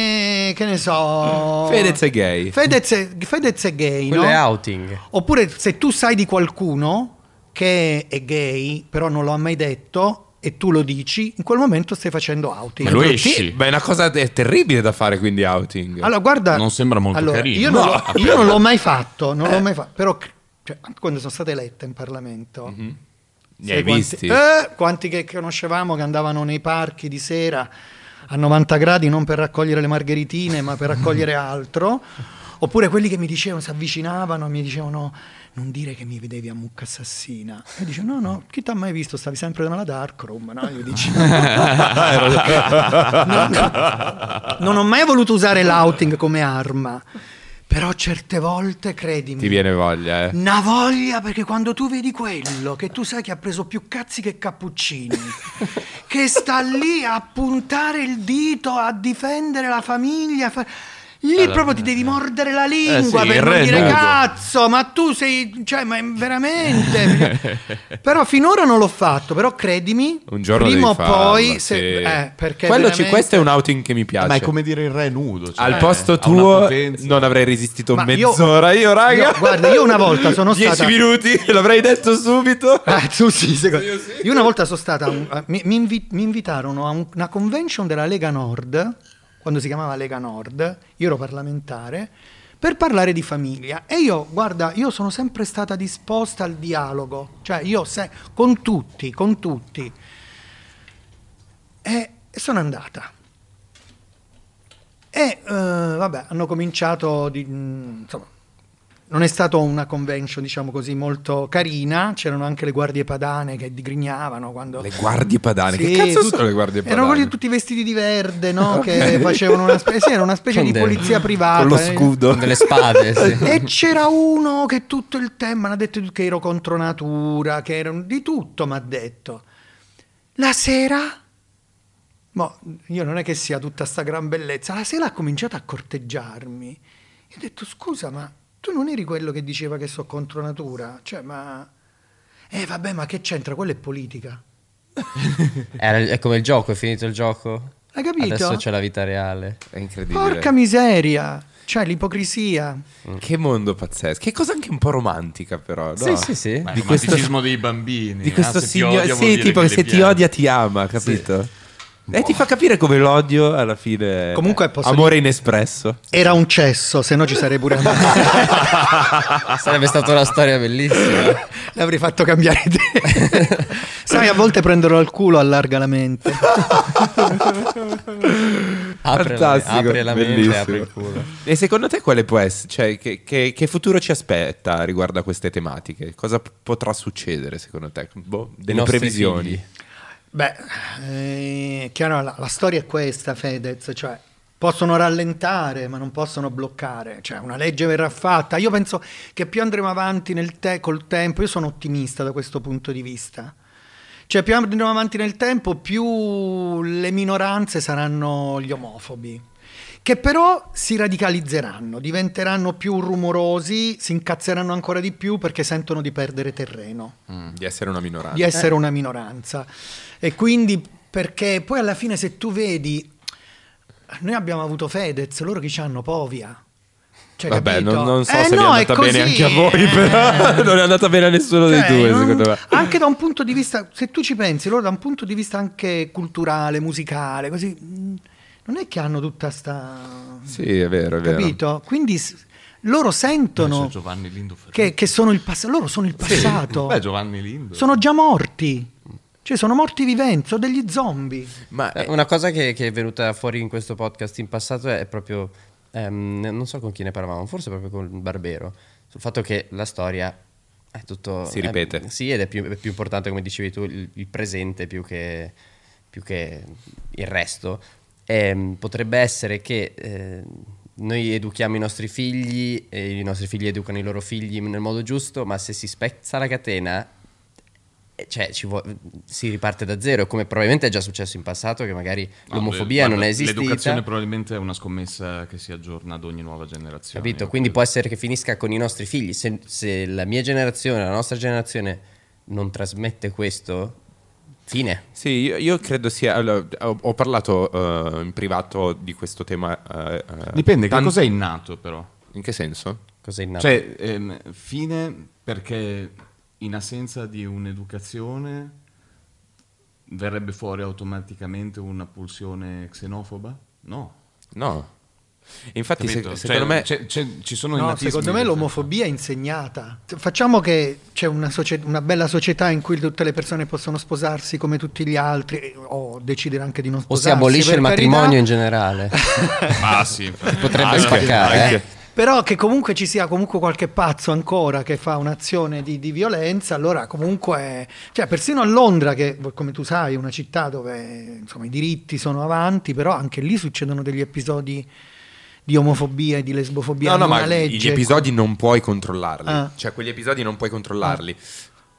che ne so Fedez è gay. Fedez è, Fedez è gay, Quello no? è outing. Oppure se tu sai di qualcuno che è gay, però non lo ha mai detto e tu lo dici, in quel momento stai facendo outing. Ma lo esci. Beh, è una cosa te- terribile da fare, quindi outing. Allora, guarda, Non sembra molto allora, carino. Io non, No. l'ho, io non l'ho mai fatto, non l'ho mai fatto, però cioè, quando sono state elette in Parlamento, Ne sai hai quanti, visti? eh, quanti che conoscevamo che andavano nei parchi di sera a 90 gradi non per raccogliere le margheritine, ma per raccogliere altro. Oppure quelli che mi dicevano, si avvicinavano e mi dicevano non dire che mi vedevi a mucca assassina. E dice no, no, chi ti ha mai visto? Stavi sempre nella dark room, no? Io dici, non, non ho mai voluto usare l'outing come arma, però certe volte, credimi, Ti viene voglia, eh. una voglia perché quando tu vedi quello che tu sai che ha preso più cazzi che cappuccini, che sta lì a puntare il dito, a difendere la famiglia, fa- lì proprio ti devi mordere la lingua Eh sì, per non re dire nudo. cazzo, ma tu sei, cioè, ma veramente. però finora non l'ho fatto, però credimi, Un giorno prima o poi, se- sì. eh, perché Quello ci- veramente- questo è un outing che mi piace. Ma è come dire il re nudo. cioè, Al posto ha una tuo non avrei resistito Ma io- mezz'ora io, raga. io- guarda, io una volta sono 10 stata- minuti, l'avrei detto subito. Ah, tu sì, secondo- Io una volta sono stata, mi, mi invi- mi invitarono a un- una convention della Lega Nord, quando si chiamava Lega Nord, io ero parlamentare, per parlare di famiglia. E io, guarda, io sono sempre stata disposta al dialogo, cioè io se- con tutti, con tutti. E, e sono andata. E eh, vabbè, hanno cominciato di, mm, insomma, non è stata una convention, diciamo così, molto carina. C'erano anche le guardie padane che digrignavano quando. Le guardie padane. Sì, che cazzo tut- sono le guardie padane? Erano quelli tutti vestiti di verde, no? Che facevano una specie, sì, era una specie Con di polizia privata. Con lo eh. scudo. Con delle spade, sì. E c'era uno che tutto il tempo mi ha detto che ero contro natura, che ero di tutto, mi ha detto. La sera, boh, io non è che sia tutta sta gran bellezza, la sera ha cominciato a corteggiarmi. Gli ho detto, scusa, ma tu non eri quello che diceva che so contro natura? Cioè, ma... Eh, vabbè, ma che c'entra? Quella è politica. Era- è come il gioco, è finito il gioco. Hai capito? Adesso c'è la vita reale. È incredibile. Porca miseria! Cioè, l'ipocrisia. Che mondo pazzesco. Che cosa anche un po' romantica, però. no? Sì, sì, sì. Ma Di il questo- romanticismo dei bambini. Di questo ti signore. Sì, tipo che se ti odia ti ama, capito? E ti fa capire come l'odio alla fine. Comunque posso Amore inespresso. Era un cesso, se no ci sarei pure andato. Sarebbe stata una storia bellissima. L'avrei fatto cambiare idea. Sai, a volte prenderlo al culo allarga la mente. Apre, la, Fantastico, apre la mente e bellissimo. apre il culo. E secondo te quale può essere? Cioè, che, che- che futuro ci aspetta riguardo a queste tematiche? Cosa p- potrà succedere secondo te? Boh, delle previsioni. figli. Beh, eh, chiaro, la, la storia è questa, Fedez, cioè possono rallentare ma non possono bloccare, cioè una legge verrà fatta. Io penso che più andremo avanti te- col tempo, io sono ottimista da questo punto di vista. Cioè più andremo avanti nel tempo, più le minoranze saranno gli omofobi, che però si radicalizzeranno, diventeranno più rumorosi, si incazzeranno ancora di più perché sentono di perdere terreno Di essere una minoranza. di essere una minoranza. E quindi perché poi alla fine se tu vedi, noi abbiamo avuto Fedez, loro che ci hanno Povia. Cioè, Vabbè, non, non so Eh, se no, è andata così, bene anche a voi, eh. però non è andata bene a nessuno Cioè, dei due, non- secondo me. Anche da un punto di vista, se tu ci pensi, loro da un punto di vista anche culturale, musicale, così, mh, non è che hanno tutta sta... Sì, è vero, è vero. Capito? Quindi loro sentono Giovanni Lindo che, che sono il passato, loro sono il passato. Beh, Giovanni Lindo. sono già morti. Cioè, sono morti viventi, sono degli zombie. Ma Eh, Una cosa che, che è venuta fuori in questo podcast in passato è proprio, ehm, non so con chi ne parlavamo, forse proprio con il Barbero, sul fatto che la storia è tutto... Si ripete. è- sì, ed è più, è più importante, come dicevi tu, il, il presente più che, più che il resto. Ehm, potrebbe essere che eh, noi educhiamo i nostri figli e i nostri figli educano i loro figli nel modo giusto, ma se si spezza la catena eh, cioè, ci vuo- si riparte da zero, come probabilmente è già successo in passato, che magari No, l'omofobia le- non è guarda, L'educazione esistita. probabilmente è una scommessa che si aggiorna ad ogni nuova generazione. Capito? Io Quindi credo. può essere che finisca con i nostri figli. Se, se la mia generazione, la nostra generazione non trasmette questo, fine. Sì, io, io credo sia. allora, ho, ho parlato eh, in privato di questo tema. eh, Dipende, che tan- cos'è innato però? In che senso? Cos'è innato? Cioè, ehm, fine perché in assenza di un'educazione verrebbe fuori automaticamente una pulsione xenofoba? No. No. Infatti, se- secondo Cioè, me. c'è- c'è- ci sono No, secondo me l'omofobia è insegnata. Facciamo che c'è una, socie- una bella società in cui tutte le persone possono sposarsi come tutti gli altri eh, o decidere anche di non o sposarsi. si abolisce il carità. matrimonio in generale. Ah sì. Potrebbe Anche- spaccare, anche- eh? Però che comunque ci sia comunque qualche pazzo ancora che fa un'azione di, di violenza, allora comunque, cioè persino a Londra, che come tu sai è una città dove insomma, i diritti sono avanti, però anche lì succedono degli episodi di omofobia e di lesbofobia. No, no, ma legge. gli episodi non puoi controllarli. Ah. Cioè, quegli episodi non puoi controllarli.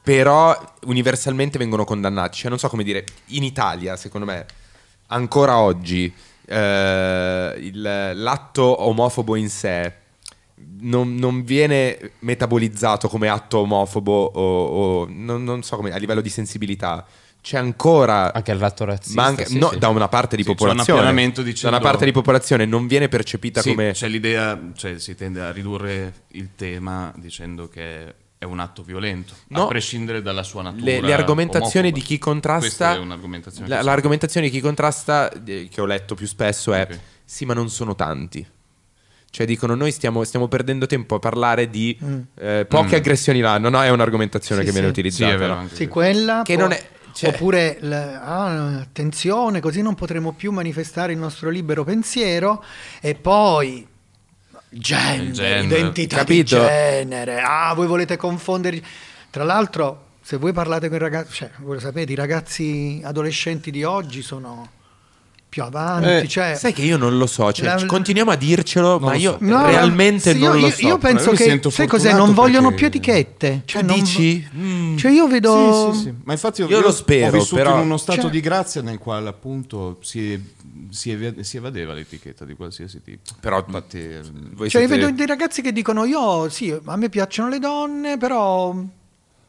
Però universalmente vengono condannati. Cioè, non so come dire, in Italia, secondo me, ancora oggi, eh, il- l'atto omofobo in sé non, non viene metabolizzato come atto omofobo o, o- non, non so come, a livello di sensibilità. C'è ancora... Anche il ratto razzista. ma anche- sì, no, sì. da una parte di Sì, c'è un popolazione. appianamento da dicendo- una parte di popolazione non viene percepita Sì, come... c'è l'idea, cioè si tende a ridurre il tema dicendo che è un atto violento, No. a prescindere dalla sua natura. le, le argomentazioni omofoba. di chi contrasta Questa è un'argomentazione. la- l'argomentazione di chi contrasta eh, che ho letto più spesso è Ok. sì ma non sono tanti cioè dicono noi stiamo, stiamo perdendo tempo a parlare di eh, poche aggressioni l'anno no è un'argomentazione Sì, che viene sì. utilizzata Sì, è vero, no? Sì, quella. Che può- non è- cioè- Oppure, ah, attenzione, così non potremo più manifestare il nostro libero pensiero. E poi, gender, Il gender. identità Capito? di genere. Ah, voi volete confondere. Tra l'altro, se voi parlate con i ragazzi, cioè, voi lo sapete, i ragazzi adolescenti di oggi sono più avanti. Eh, cioè, Sai che io non lo so, cioè, La- continuiamo a dircelo, ma io so. No, realmente sì, non io, lo so. Io penso che sento sai cos'è? Non vogliono perché- più etichette. Cioè, Tu non- dici? Mm. Cioè, io vedo. Sì, sì, sì. Ma infatti io, Io lo spero, ho vissuto però- in uno stato Cioè- di grazia nel quale appunto si, si eva- si evadeva l'etichetta di qualsiasi tipo. Però- infatti Voi Cioè, io siete- vedo dei ragazzi che dicono: Io sì, a me piacciono le donne, però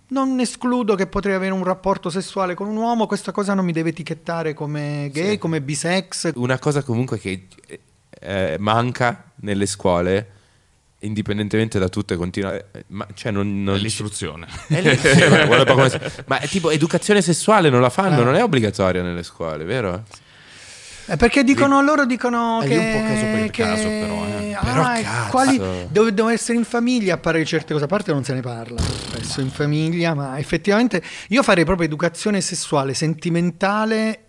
non escludo che potrei avere un rapporto sessuale con un uomo. Questa cosa non mi deve etichettare come gay, come bisex. Una cosa comunque che eh, manca nelle scuole, indipendentemente da tutto, e continua. eh, Ma, cioè non, non è l'istruzione. È sì, ma è tipo educazione sessuale non la Ah. fanno, non è obbligatoria nelle scuole, vero? Eh, Perché dicono loro dicono Eh, che, lì un po' caso per che- caso, però, eh. ah, Però cazzo. quali dove devono essere in famiglia a parlare di certe cose a parte non se ne parla spesso in famiglia ma effettivamente io farei proprio educazione sessuale sentimentale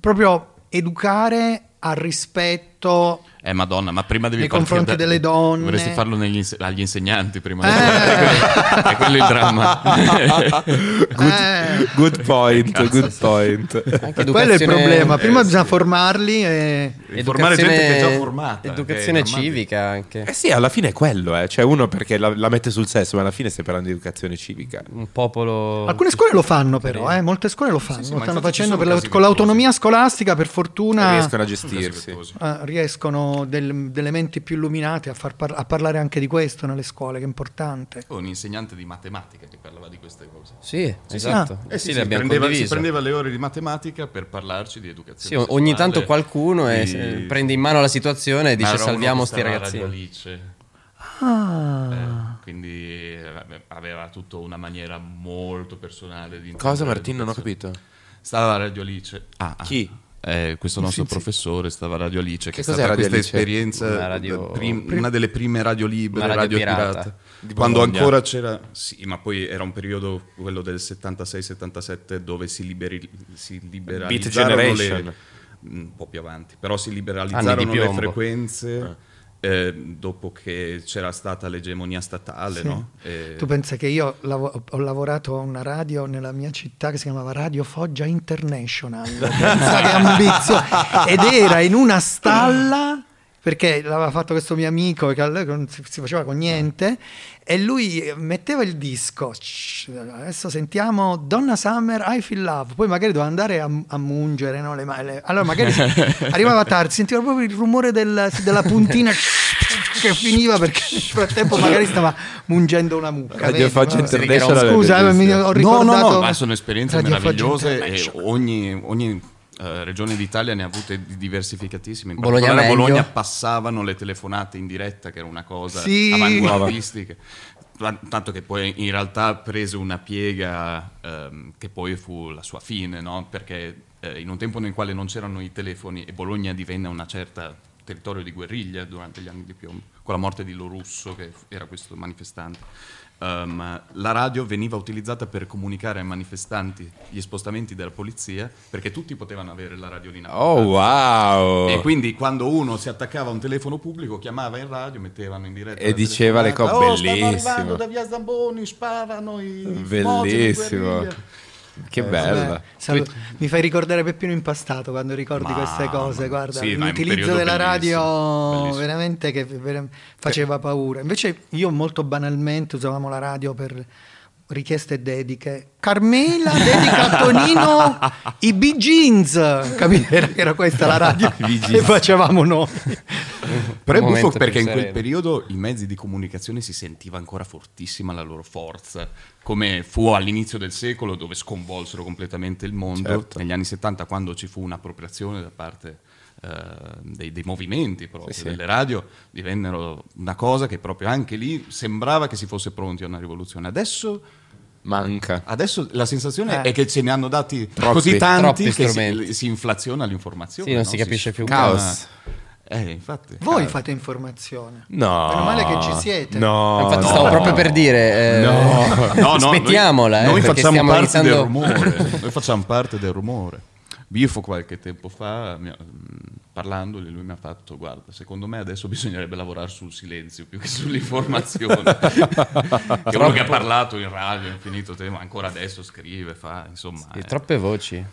proprio educare al rispetto Eh madonna, ma prima devi Nei confronti delle donne. Dovresti farlo negli inse- agli insegnanti prima. Eh. è quello il dramma. Eh, Good point, good point. Anche quello è il problema prima eh, bisogna sì. formarli e Informare gente che è già formata. Educazione civica anche. Eh sì, alla fine è quello, eh. Cioè uno perché la, la mette sul sesso, ma alla fine stai parlando di educazione civica. Un popolo... alcune scuole lo fanno però eh, molte scuole lo fanno sì, lo ma stanno facendo la- con l'autonomia scolastica per fortuna riescono a gestirsi. virtuosi. Eh, del- delle menti più illuminate a, far par- a parlare anche di questo nelle scuole, che è importante. Un insegnante di matematica che parlava di queste cose. Sì, Sì, esatto. sì. Eh sì, sì, abbiamo prendeva, si prendeva le ore di matematica per parlarci di educazione. Sì, ogni tanto qualcuno eh, di- se- prende in mano la situazione e dice salviamo sti ragazzini. Radio Alice. Ah, Eh, quindi eh, aveva tutta una maniera molto personale di Cosa intendere Martin? Non ho capito. Stava a Radio Alice. Ah, ah. Eh, questo nostro professore stava a Radio Alice. Che, Che è stata Radio questa Alice? esperienza, Una radio- prim- una delle prime radio libere, Una radio radio, pirata. pirata. Di Quando Bologna. ancora c'era, sì, ma poi era un periodo, quello del 76-77, dove si, liberi, si liberalizzarono Generation. le, un po' più avanti, però si liberalizzarono le frequenze eh, dopo che c'era stata l'egemonia statale, Sì. no? E- tu pensa che io lavo- ho lavorato a una radio nella mia città che si chiamava Radio Foggia International. Ed era in una stalla perché l'aveva fatto questo mio amico che non si, faceva con niente e lui metteva il disco adesso sentiamo Donna Summer I Feel Love poi magari doveva andare a, a mungere no, le, le- allora magari arrivava tardi sentiva proprio il rumore del- della puntina che finiva perché nel frattempo magari stava mungendo una mucca Radio Vabbè. International scusa eh, mi ho No, ricordato no, no, ma sono esperienze meravigliose e ogni, ogni, eh, regione d'Italia ne ha avute di- diversificatissime. In Bologna particolare a. Bologna passavano le telefonate in diretta, che era una cosa Sì. avanguardistica. Tanto che poi in realtà prese una piega ehm, che poi fu la sua fine, no? perché eh, in un tempo nel quale non c'erano i telefoni e Bologna divenne una certa territorio di guerriglia durante gli anni di piombo, con la morte di Lorusso, che f- era questo manifestante. Ehm, la radio veniva utilizzata per comunicare ai manifestanti gli spostamenti della polizia, perché tutti potevano avere la radiolina. Oh wow! E quindi quando uno si attaccava a un telefono pubblico, chiamava in radio, mettevano in diretta E diceva le cose, "Oh, stanno bellissimo." arrivando da via Zamboni, sparano i Bellissimo. Che bella. Vabbè, salu- mi fai ricordare Peppino Impastato quando ricordi Mamma queste cose. Guarda, Sì, ma l'utilizzo della radio bellissimo, bellissimo. veramente che vera- faceva paura. Invece io molto banalmente usavamo la radio per richieste dediche. Carmela dedica a Tonino i Bee Jeans. Capite? Era, era questa la radio che facevamo noi. Però è buffo perché più in quel periodo i mezzi di comunicazione si sentiva ancora fortissima la loro forza, come fu all'inizio del secolo dove sconvolsero completamente il mondo, Certo. negli anni 70 quando ci fu un'appropriazione da parte eh, dei, dei movimenti proprio, Sì, sì. delle radio, divennero una cosa che proprio anche lì sembrava che si fosse pronti a una rivoluzione. Adesso... Manca. Adesso la sensazione Eh. è che ce ne hanno dati Troppi. così tanti che si, si inflaziona l'informazione. Sì, non no? si capisce più. sfuma- Caos. Eh, infatti. Voi fate informazione. No. Meno male che ci siete. No. Infatti no. stavo proprio per dire, eh, No. No, no, smettiamola, noi, eh, noi facciamo stiamo parte iniziando... del rumore. Noi facciamo parte del rumore. Bifo qualche tempo fa, mh, parlandogli, lui mi ha fatto, guarda, secondo me adesso bisognerebbe lavorare sul silenzio più che sull'informazione. che è uno che ha parlato in radio infinito tempo, ancora adesso scrive, fa, insomma... Sì, eh. troppe voci.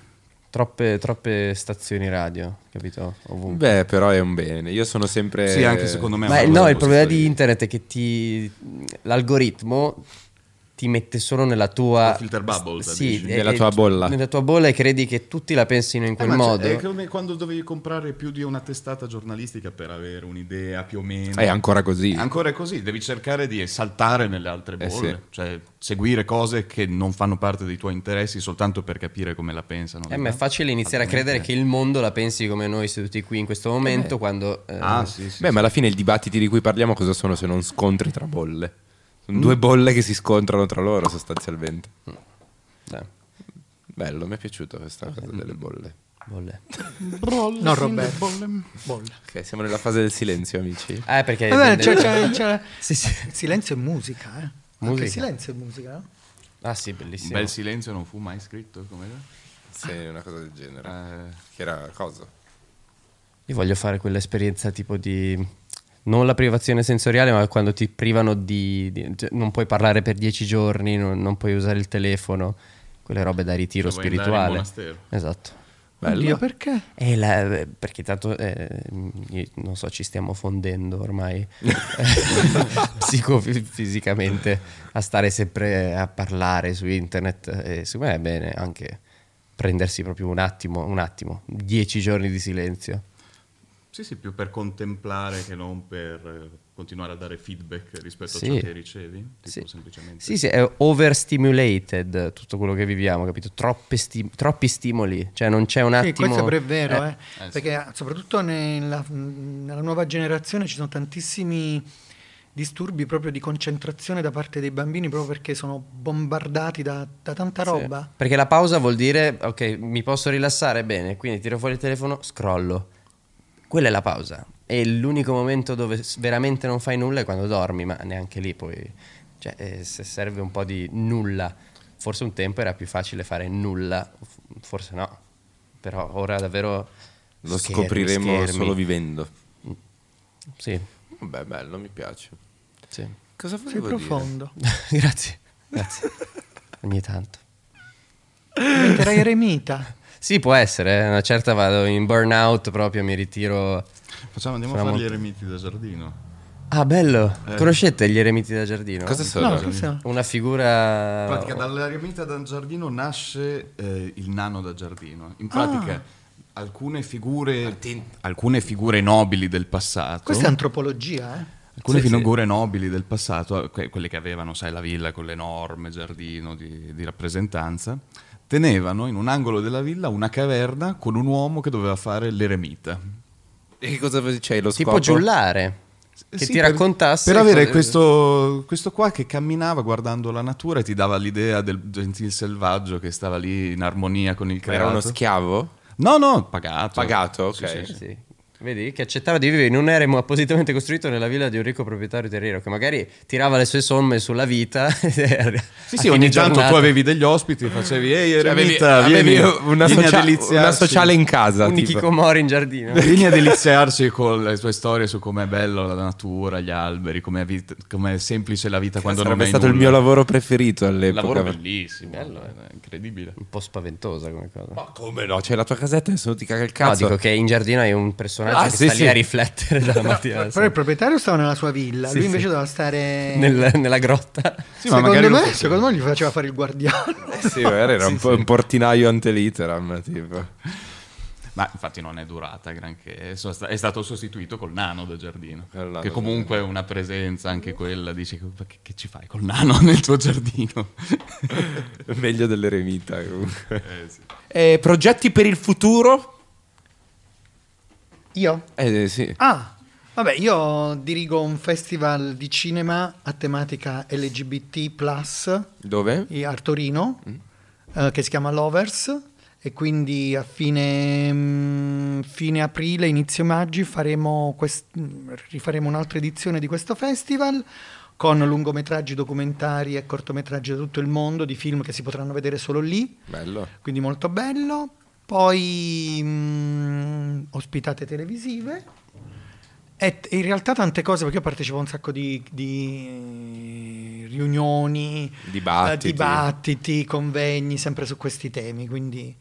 Troppe, troppe stazioni radio, capito? Ovunque. Beh, però è un bene. Io sono sempre. Sì, anche secondo me. è Ma no, il problema di internet è che ti l'algoritmo ti mette solo nella tua La filter bubble, sì, dici? Nella e- tua bolla. Nella tua bolla e credi che tutti la pensino in Eh, quel ma c'è- modo. È come quando dovevi comprare più di una testata giornalistica per avere un'idea più o meno. È ancora così. Ancora così, devi cercare di saltare nelle altre Eh, bolle, sì. cioè seguire cose che non fanno parte dei tuoi interessi soltanto per capire come la pensano. Eh, ma è facile iniziare a credere che il mondo la pensi come noi seduti qui in questo momento quando eh, Ah, sì, sì. Beh, ma alla fine i dibattiti di cui parliamo cosa sono se non scontri tra bolle? Sono due bolle che si scontrano tra loro sostanzialmente. dai, Bello, mi è piaciuta questa cosa delle bolle. bolle. No, Roberto. Bolle. Ok, siamo nella fase del silenzio, amici. Eh, perché Va bene, delle- c'è, c'è- c'è- Sì, sì. il silenzio è musica, eh. Anche Musica. il silenzio è musica, no? Ah, sì, bellissimo. bel silenzio non fu mai scritto, come Sì, una cosa del genere. eh, Che era cosa? Io voglio fare quell'esperienza tipo di non la privazione sensoriale, ma quando ti privano di, di- cioè, non puoi parlare per dieci giorni, non, non puoi usare il telefono, quelle robe da ritiro Cioè, spirituale. Esatto. Bello. Oddio, perché? E la- perché tanto, eh, non so, ci stiamo fondendo ormai psicofisicamente a stare sempre a parlare su internet. E secondo me è bene anche prendersi proprio un attimo, un attimo, dieci giorni di silenzio. Sì, sì, più per contemplare che non per eh, continuare a dare feedback rispetto Sì. a ciò che ricevi. Tipo Sì. semplicemente. Sì, sì, è overstimulated tutto quello che viviamo, capito? Troppe sti- troppi stimoli, cioè non c'è un Sì, attimo... questo pure è vero, eh, eh, sì. perché ah, soprattutto nella, nella nuova generazione ci sono tantissimi disturbi proprio di concentrazione da parte dei bambini proprio perché sono bombardati da, da tanta Sì. roba. Perché la pausa vuol dire, ok, mi posso rilassare bene, quindi tiro fuori il telefono, scrollo. Quella è la pausa. E l'unico momento dove veramente non fai nulla è quando dormi, ma neanche lì poi... Cioè, eh, se serve un po' di nulla. Forse un tempo era più facile fare nulla, forse no. Però ora davvero... Lo schermi, scopriremo schermi. solo vivendo. Sì, Beh, bello, mi piace. sì. Cosa Sei volevo dire? profondo. grazie, grazie. Ogni tanto. Diventerai eremita. Sì, può essere, eh. una certa vado in burnout proprio, mi ritiro... Facciamo, andiamo Sarà a fare gli eremiti da giardino. Ah, bello! Conoscete gli eremiti da giardino? Cosa sono? No, Una figura... In pratica dall'eremita da giardino nasce eh, il nano da giardino. In pratica Ah. alcune figure alcune figure nobili del passato Questa è antropologia, eh? Alcune Sì, sì. figure nobili del passato, que- quelle che avevano, sai, la villa con l'enorme giardino di, di rappresentanza, tenevano in un angolo della villa una caverna con un uomo che doveva fare l'eremita. E che cosa c'è? Lo Tipo scopo? giullare. Che Sì, ti per- raccontasse... Per avere cose- questo, questo qua che camminava guardando la natura e ti dava l'idea del gentil selvaggio che stava lì in armonia con il creato. Era uno schiavo? No, no, pagato. Pagato, ok. Sì, sì, sì. Sì. Vedi che accettava di vivere in un eremo appositamente costruito nella villa di un ricco proprietario terriero che magari tirava le sue somme sulla vita. Sì, sì, ogni tanto tu avevi degli ospiti, facevi, ehi Cioè, avevi, eremita, avevi vieni, una, vieni socia- a deliziarci." una sociale in casa. un tipo. Kikomori in giardino. Vieni a deliziarci con le tue storie su com'è bello la natura, gli alberi, com'è, vit- com'è semplice la vita quando non hai stato il nulla. mio lavoro preferito all'epoca. lavoro bellissimo, Bello, eh. è incredibile. Un po' spaventosa come cosa. Ma come no? C'è la tua casetta e nessuno ti caga il No, cazzo. dico che in giardino hai un personaggio Ah, che sì, sta sì. lì a riflettere dalla mattina Però il proprietario stava nella sua villa, Sì, lui sì. invece doveva stare... Nel- nella grotta. Sì, ma secondo, me, secondo me gli faceva fare il guardiano. Eh sì, magari era un, Sì, po' sì. un portinaio ante litteram, tipo. Ma infatti non è durata granché, è stato sostituito col nano del giardino, nano che comunque è una presenza anche quella, dici "Ma che, che ci fai col nano nel tuo giardino? Meglio dell'eremita comunque. Eh, sì. Eh, progetti per il futuro? Io? Eh sì. Ah, vabbè, io dirigo un festival di cinema a tematica LGBT+, Dove? a Torino, eh, che si chiama Lovers, e quindi a fine, mm, fine aprile, inizio maggio faremo quest- mm, rifaremo un'altra edizione di questo festival con lungometraggi documentari e cortometraggi da tutto il mondo, di film che si potranno vedere solo lì Bello. quindi molto bello. Poi mm, ospitate televisive e in realtà tante cose perché io partecipo a un sacco di, di riunioni, Dibattiti. eh, dibattiti, convegni sempre su questi temi, quindi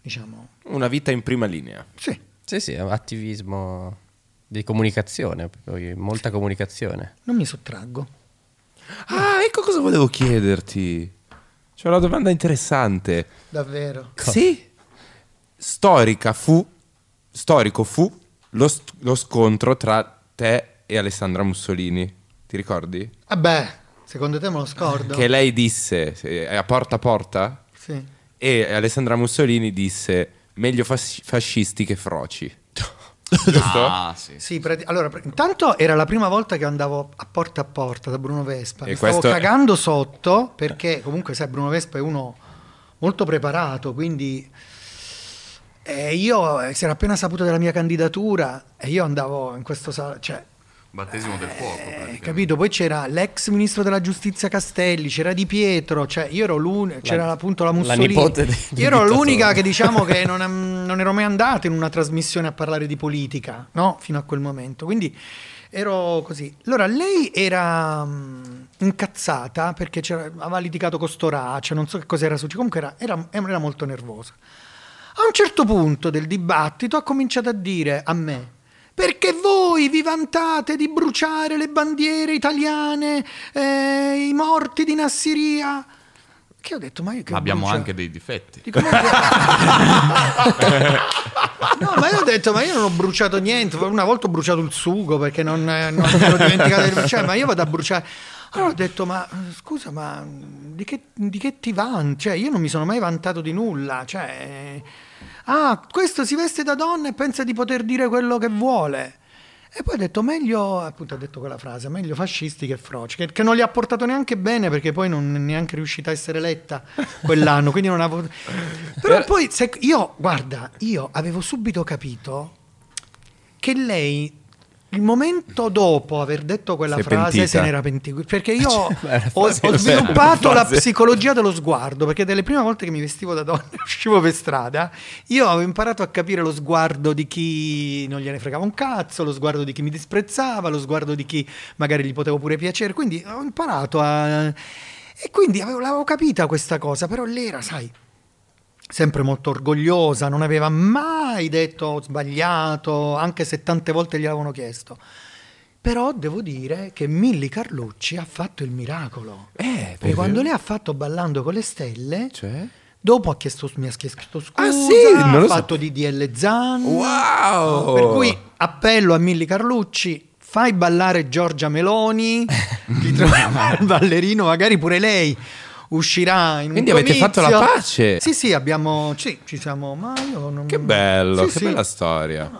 diciamo. Una vita in prima linea. Sì. Sì, sì, attivismo di comunicazione, molta comunicazione. Non mi sottraggo. Ah, ecco cosa volevo chiederti. C'è una domanda interessante. Davvero. Sì. Storica fu, storico fu lo, st- lo scontro tra te e Alessandra Mussolini. Ti ricordi? Vabbè, secondo te me lo scordo? Che lei disse, se- a porta a porta, Sì. e Alessandra Mussolini disse meglio fas- fascisti che froci. Ah, sì. Sì, prati- allora, pr- intanto era la prima volta che andavo a porta a porta da Bruno Vespa. E Mi stavo questo- cagando sotto perché comunque sai Bruno Vespa è uno molto preparato, quindi eh, io eh, si era appena saputo della mia candidatura e io andavo in questo sal- cioè Battesimo del fuoco. eh, capito? Poi c'era l'ex ministro della giustizia Castelli, c'era Di Pietro, cioè io ero l'unica, c'era appunto la la Mussolini. nipote di- di io ero l'unica che diciamo che non, non ero mai andato in una trasmissione a parlare di politica, no? Fino a quel momento. Quindi ero così. Allora lei era mm, incazzata perché c'era- aveva litigato con Storaccia, non so che cosa era successo, comunque era, era- era molto nervosa. A un certo punto del dibattito ha cominciato a dire a me perché voi vi vantate di bruciare le bandiere italiane, eh, i morti di Nassiria? Che ho detto, ma io che Ma abbiamo bruciato? anche dei difetti. Dico, ma no, ma io ho detto, ma io non ho bruciato niente. Una volta ho bruciato il sugo perché non, non ero dimenticato di bruciare, ma io vado a bruciare. Allora ho detto, ma scusa, ma di che, di che ti vanti? Cioè, io non mi sono mai vantato di nulla. Cioè, ah, questo si veste da donna e pensa di poter dire quello che vuole. E poi ha detto meglio, appunto ha detto quella frase, meglio fascisti che froci, che, che non li ha portato neanche bene perché poi non è neanche riuscita a essere eletta quell'anno, quindi non avevo... Però poi, se- io, guarda, io avevo subito capito che lei, il momento dopo aver detto quella frase, pentita. se ne era pentito. Perché io Beh, ho, ho sviluppato la psicologia dello sguardo, perché delle prime volte che mi vestivo da donna e uscivo per strada, io avevo imparato a capire lo sguardo di chi non gliene fregava un cazzo, lo sguardo di chi mi disprezzava, lo sguardo di chi magari gli potevo pure piacere. Quindi ho imparato a... E quindi avevo, l'avevo capita questa cosa, però lei era, sai, sempre molto orgogliosa, non aveva mai detto ho sbagliato, anche se tante volte gli avevano chiesto. Però devo dire che Milli Carlucci ha fatto il miracolo. Eh, Perché quando lei ha fatto Ballando con le stelle, Cioè? dopo ha chiesto, mi ha chiesto scusa, Ah, sì? Non ha fatto DDL Zan. Wow! Per cui appello a Milli Carlucci, fai ballare Giorgia Meloni, ti troviamo il ballerino, magari pure lei uscirà in un Quindi avete comizio. fatto la pace? Sì, sì, abbiamo, sì, ci siamo, ma io non... Che bello, Sì, che sì. bella storia.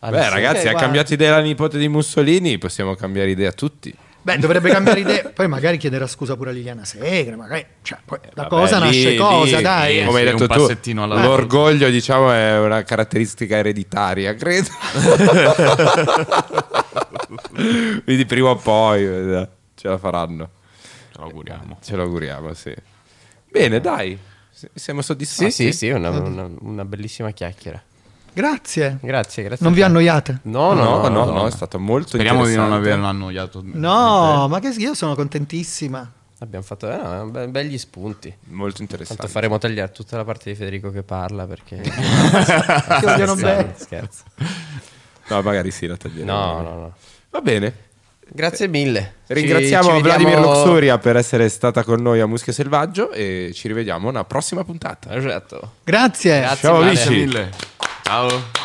Ah, Beh, sì. ragazzi, Ok, ha guarda. cambiato idea la nipote di Mussolini, possiamo cambiare idea tutti. Beh, dovrebbe cambiare idea, poi magari chiederà scusa pure a Liliana Segre, magari, cioè, poi la Vabbè, cosa lì- nasce lì, cosa, dai. eh, Come hai detto un tu, l'orgoglio, diciamo, è una caratteristica ereditaria, credo. Quindi prima o poi eh, ce la faranno. Ce lo auguriamo. Ce lo auguriamo, sì. Bene, dai. S- Siamo soddisfatti? Sì, sì, sì, una, una- una bellissima chiacchiera. Grazie. Grazie, grazie. Non vi annoiate? No, No, no, no, no, è stato molto Speriamo di non interessante. averlo annoiato. No, ma che io sono contentissima. Abbiamo fatto eh, no, be- begli spunti. Molto interessante. Tanto faremo tagliare tutta la parte di Federico che parla perché... Ti vogliono Scherzo, bene. Scherzo. No, magari sì, la taglieremo. No, no, no. Va bene. Grazie mille. Ci- Ringraziamo ci Vladimir vediamo- Luxuria per essere stata con noi a Muschio Selvaggio e ci rivediamo una prossima puntata. Esatto. Grazie. Grazie Ciao amici. Grazie mille. Ciao.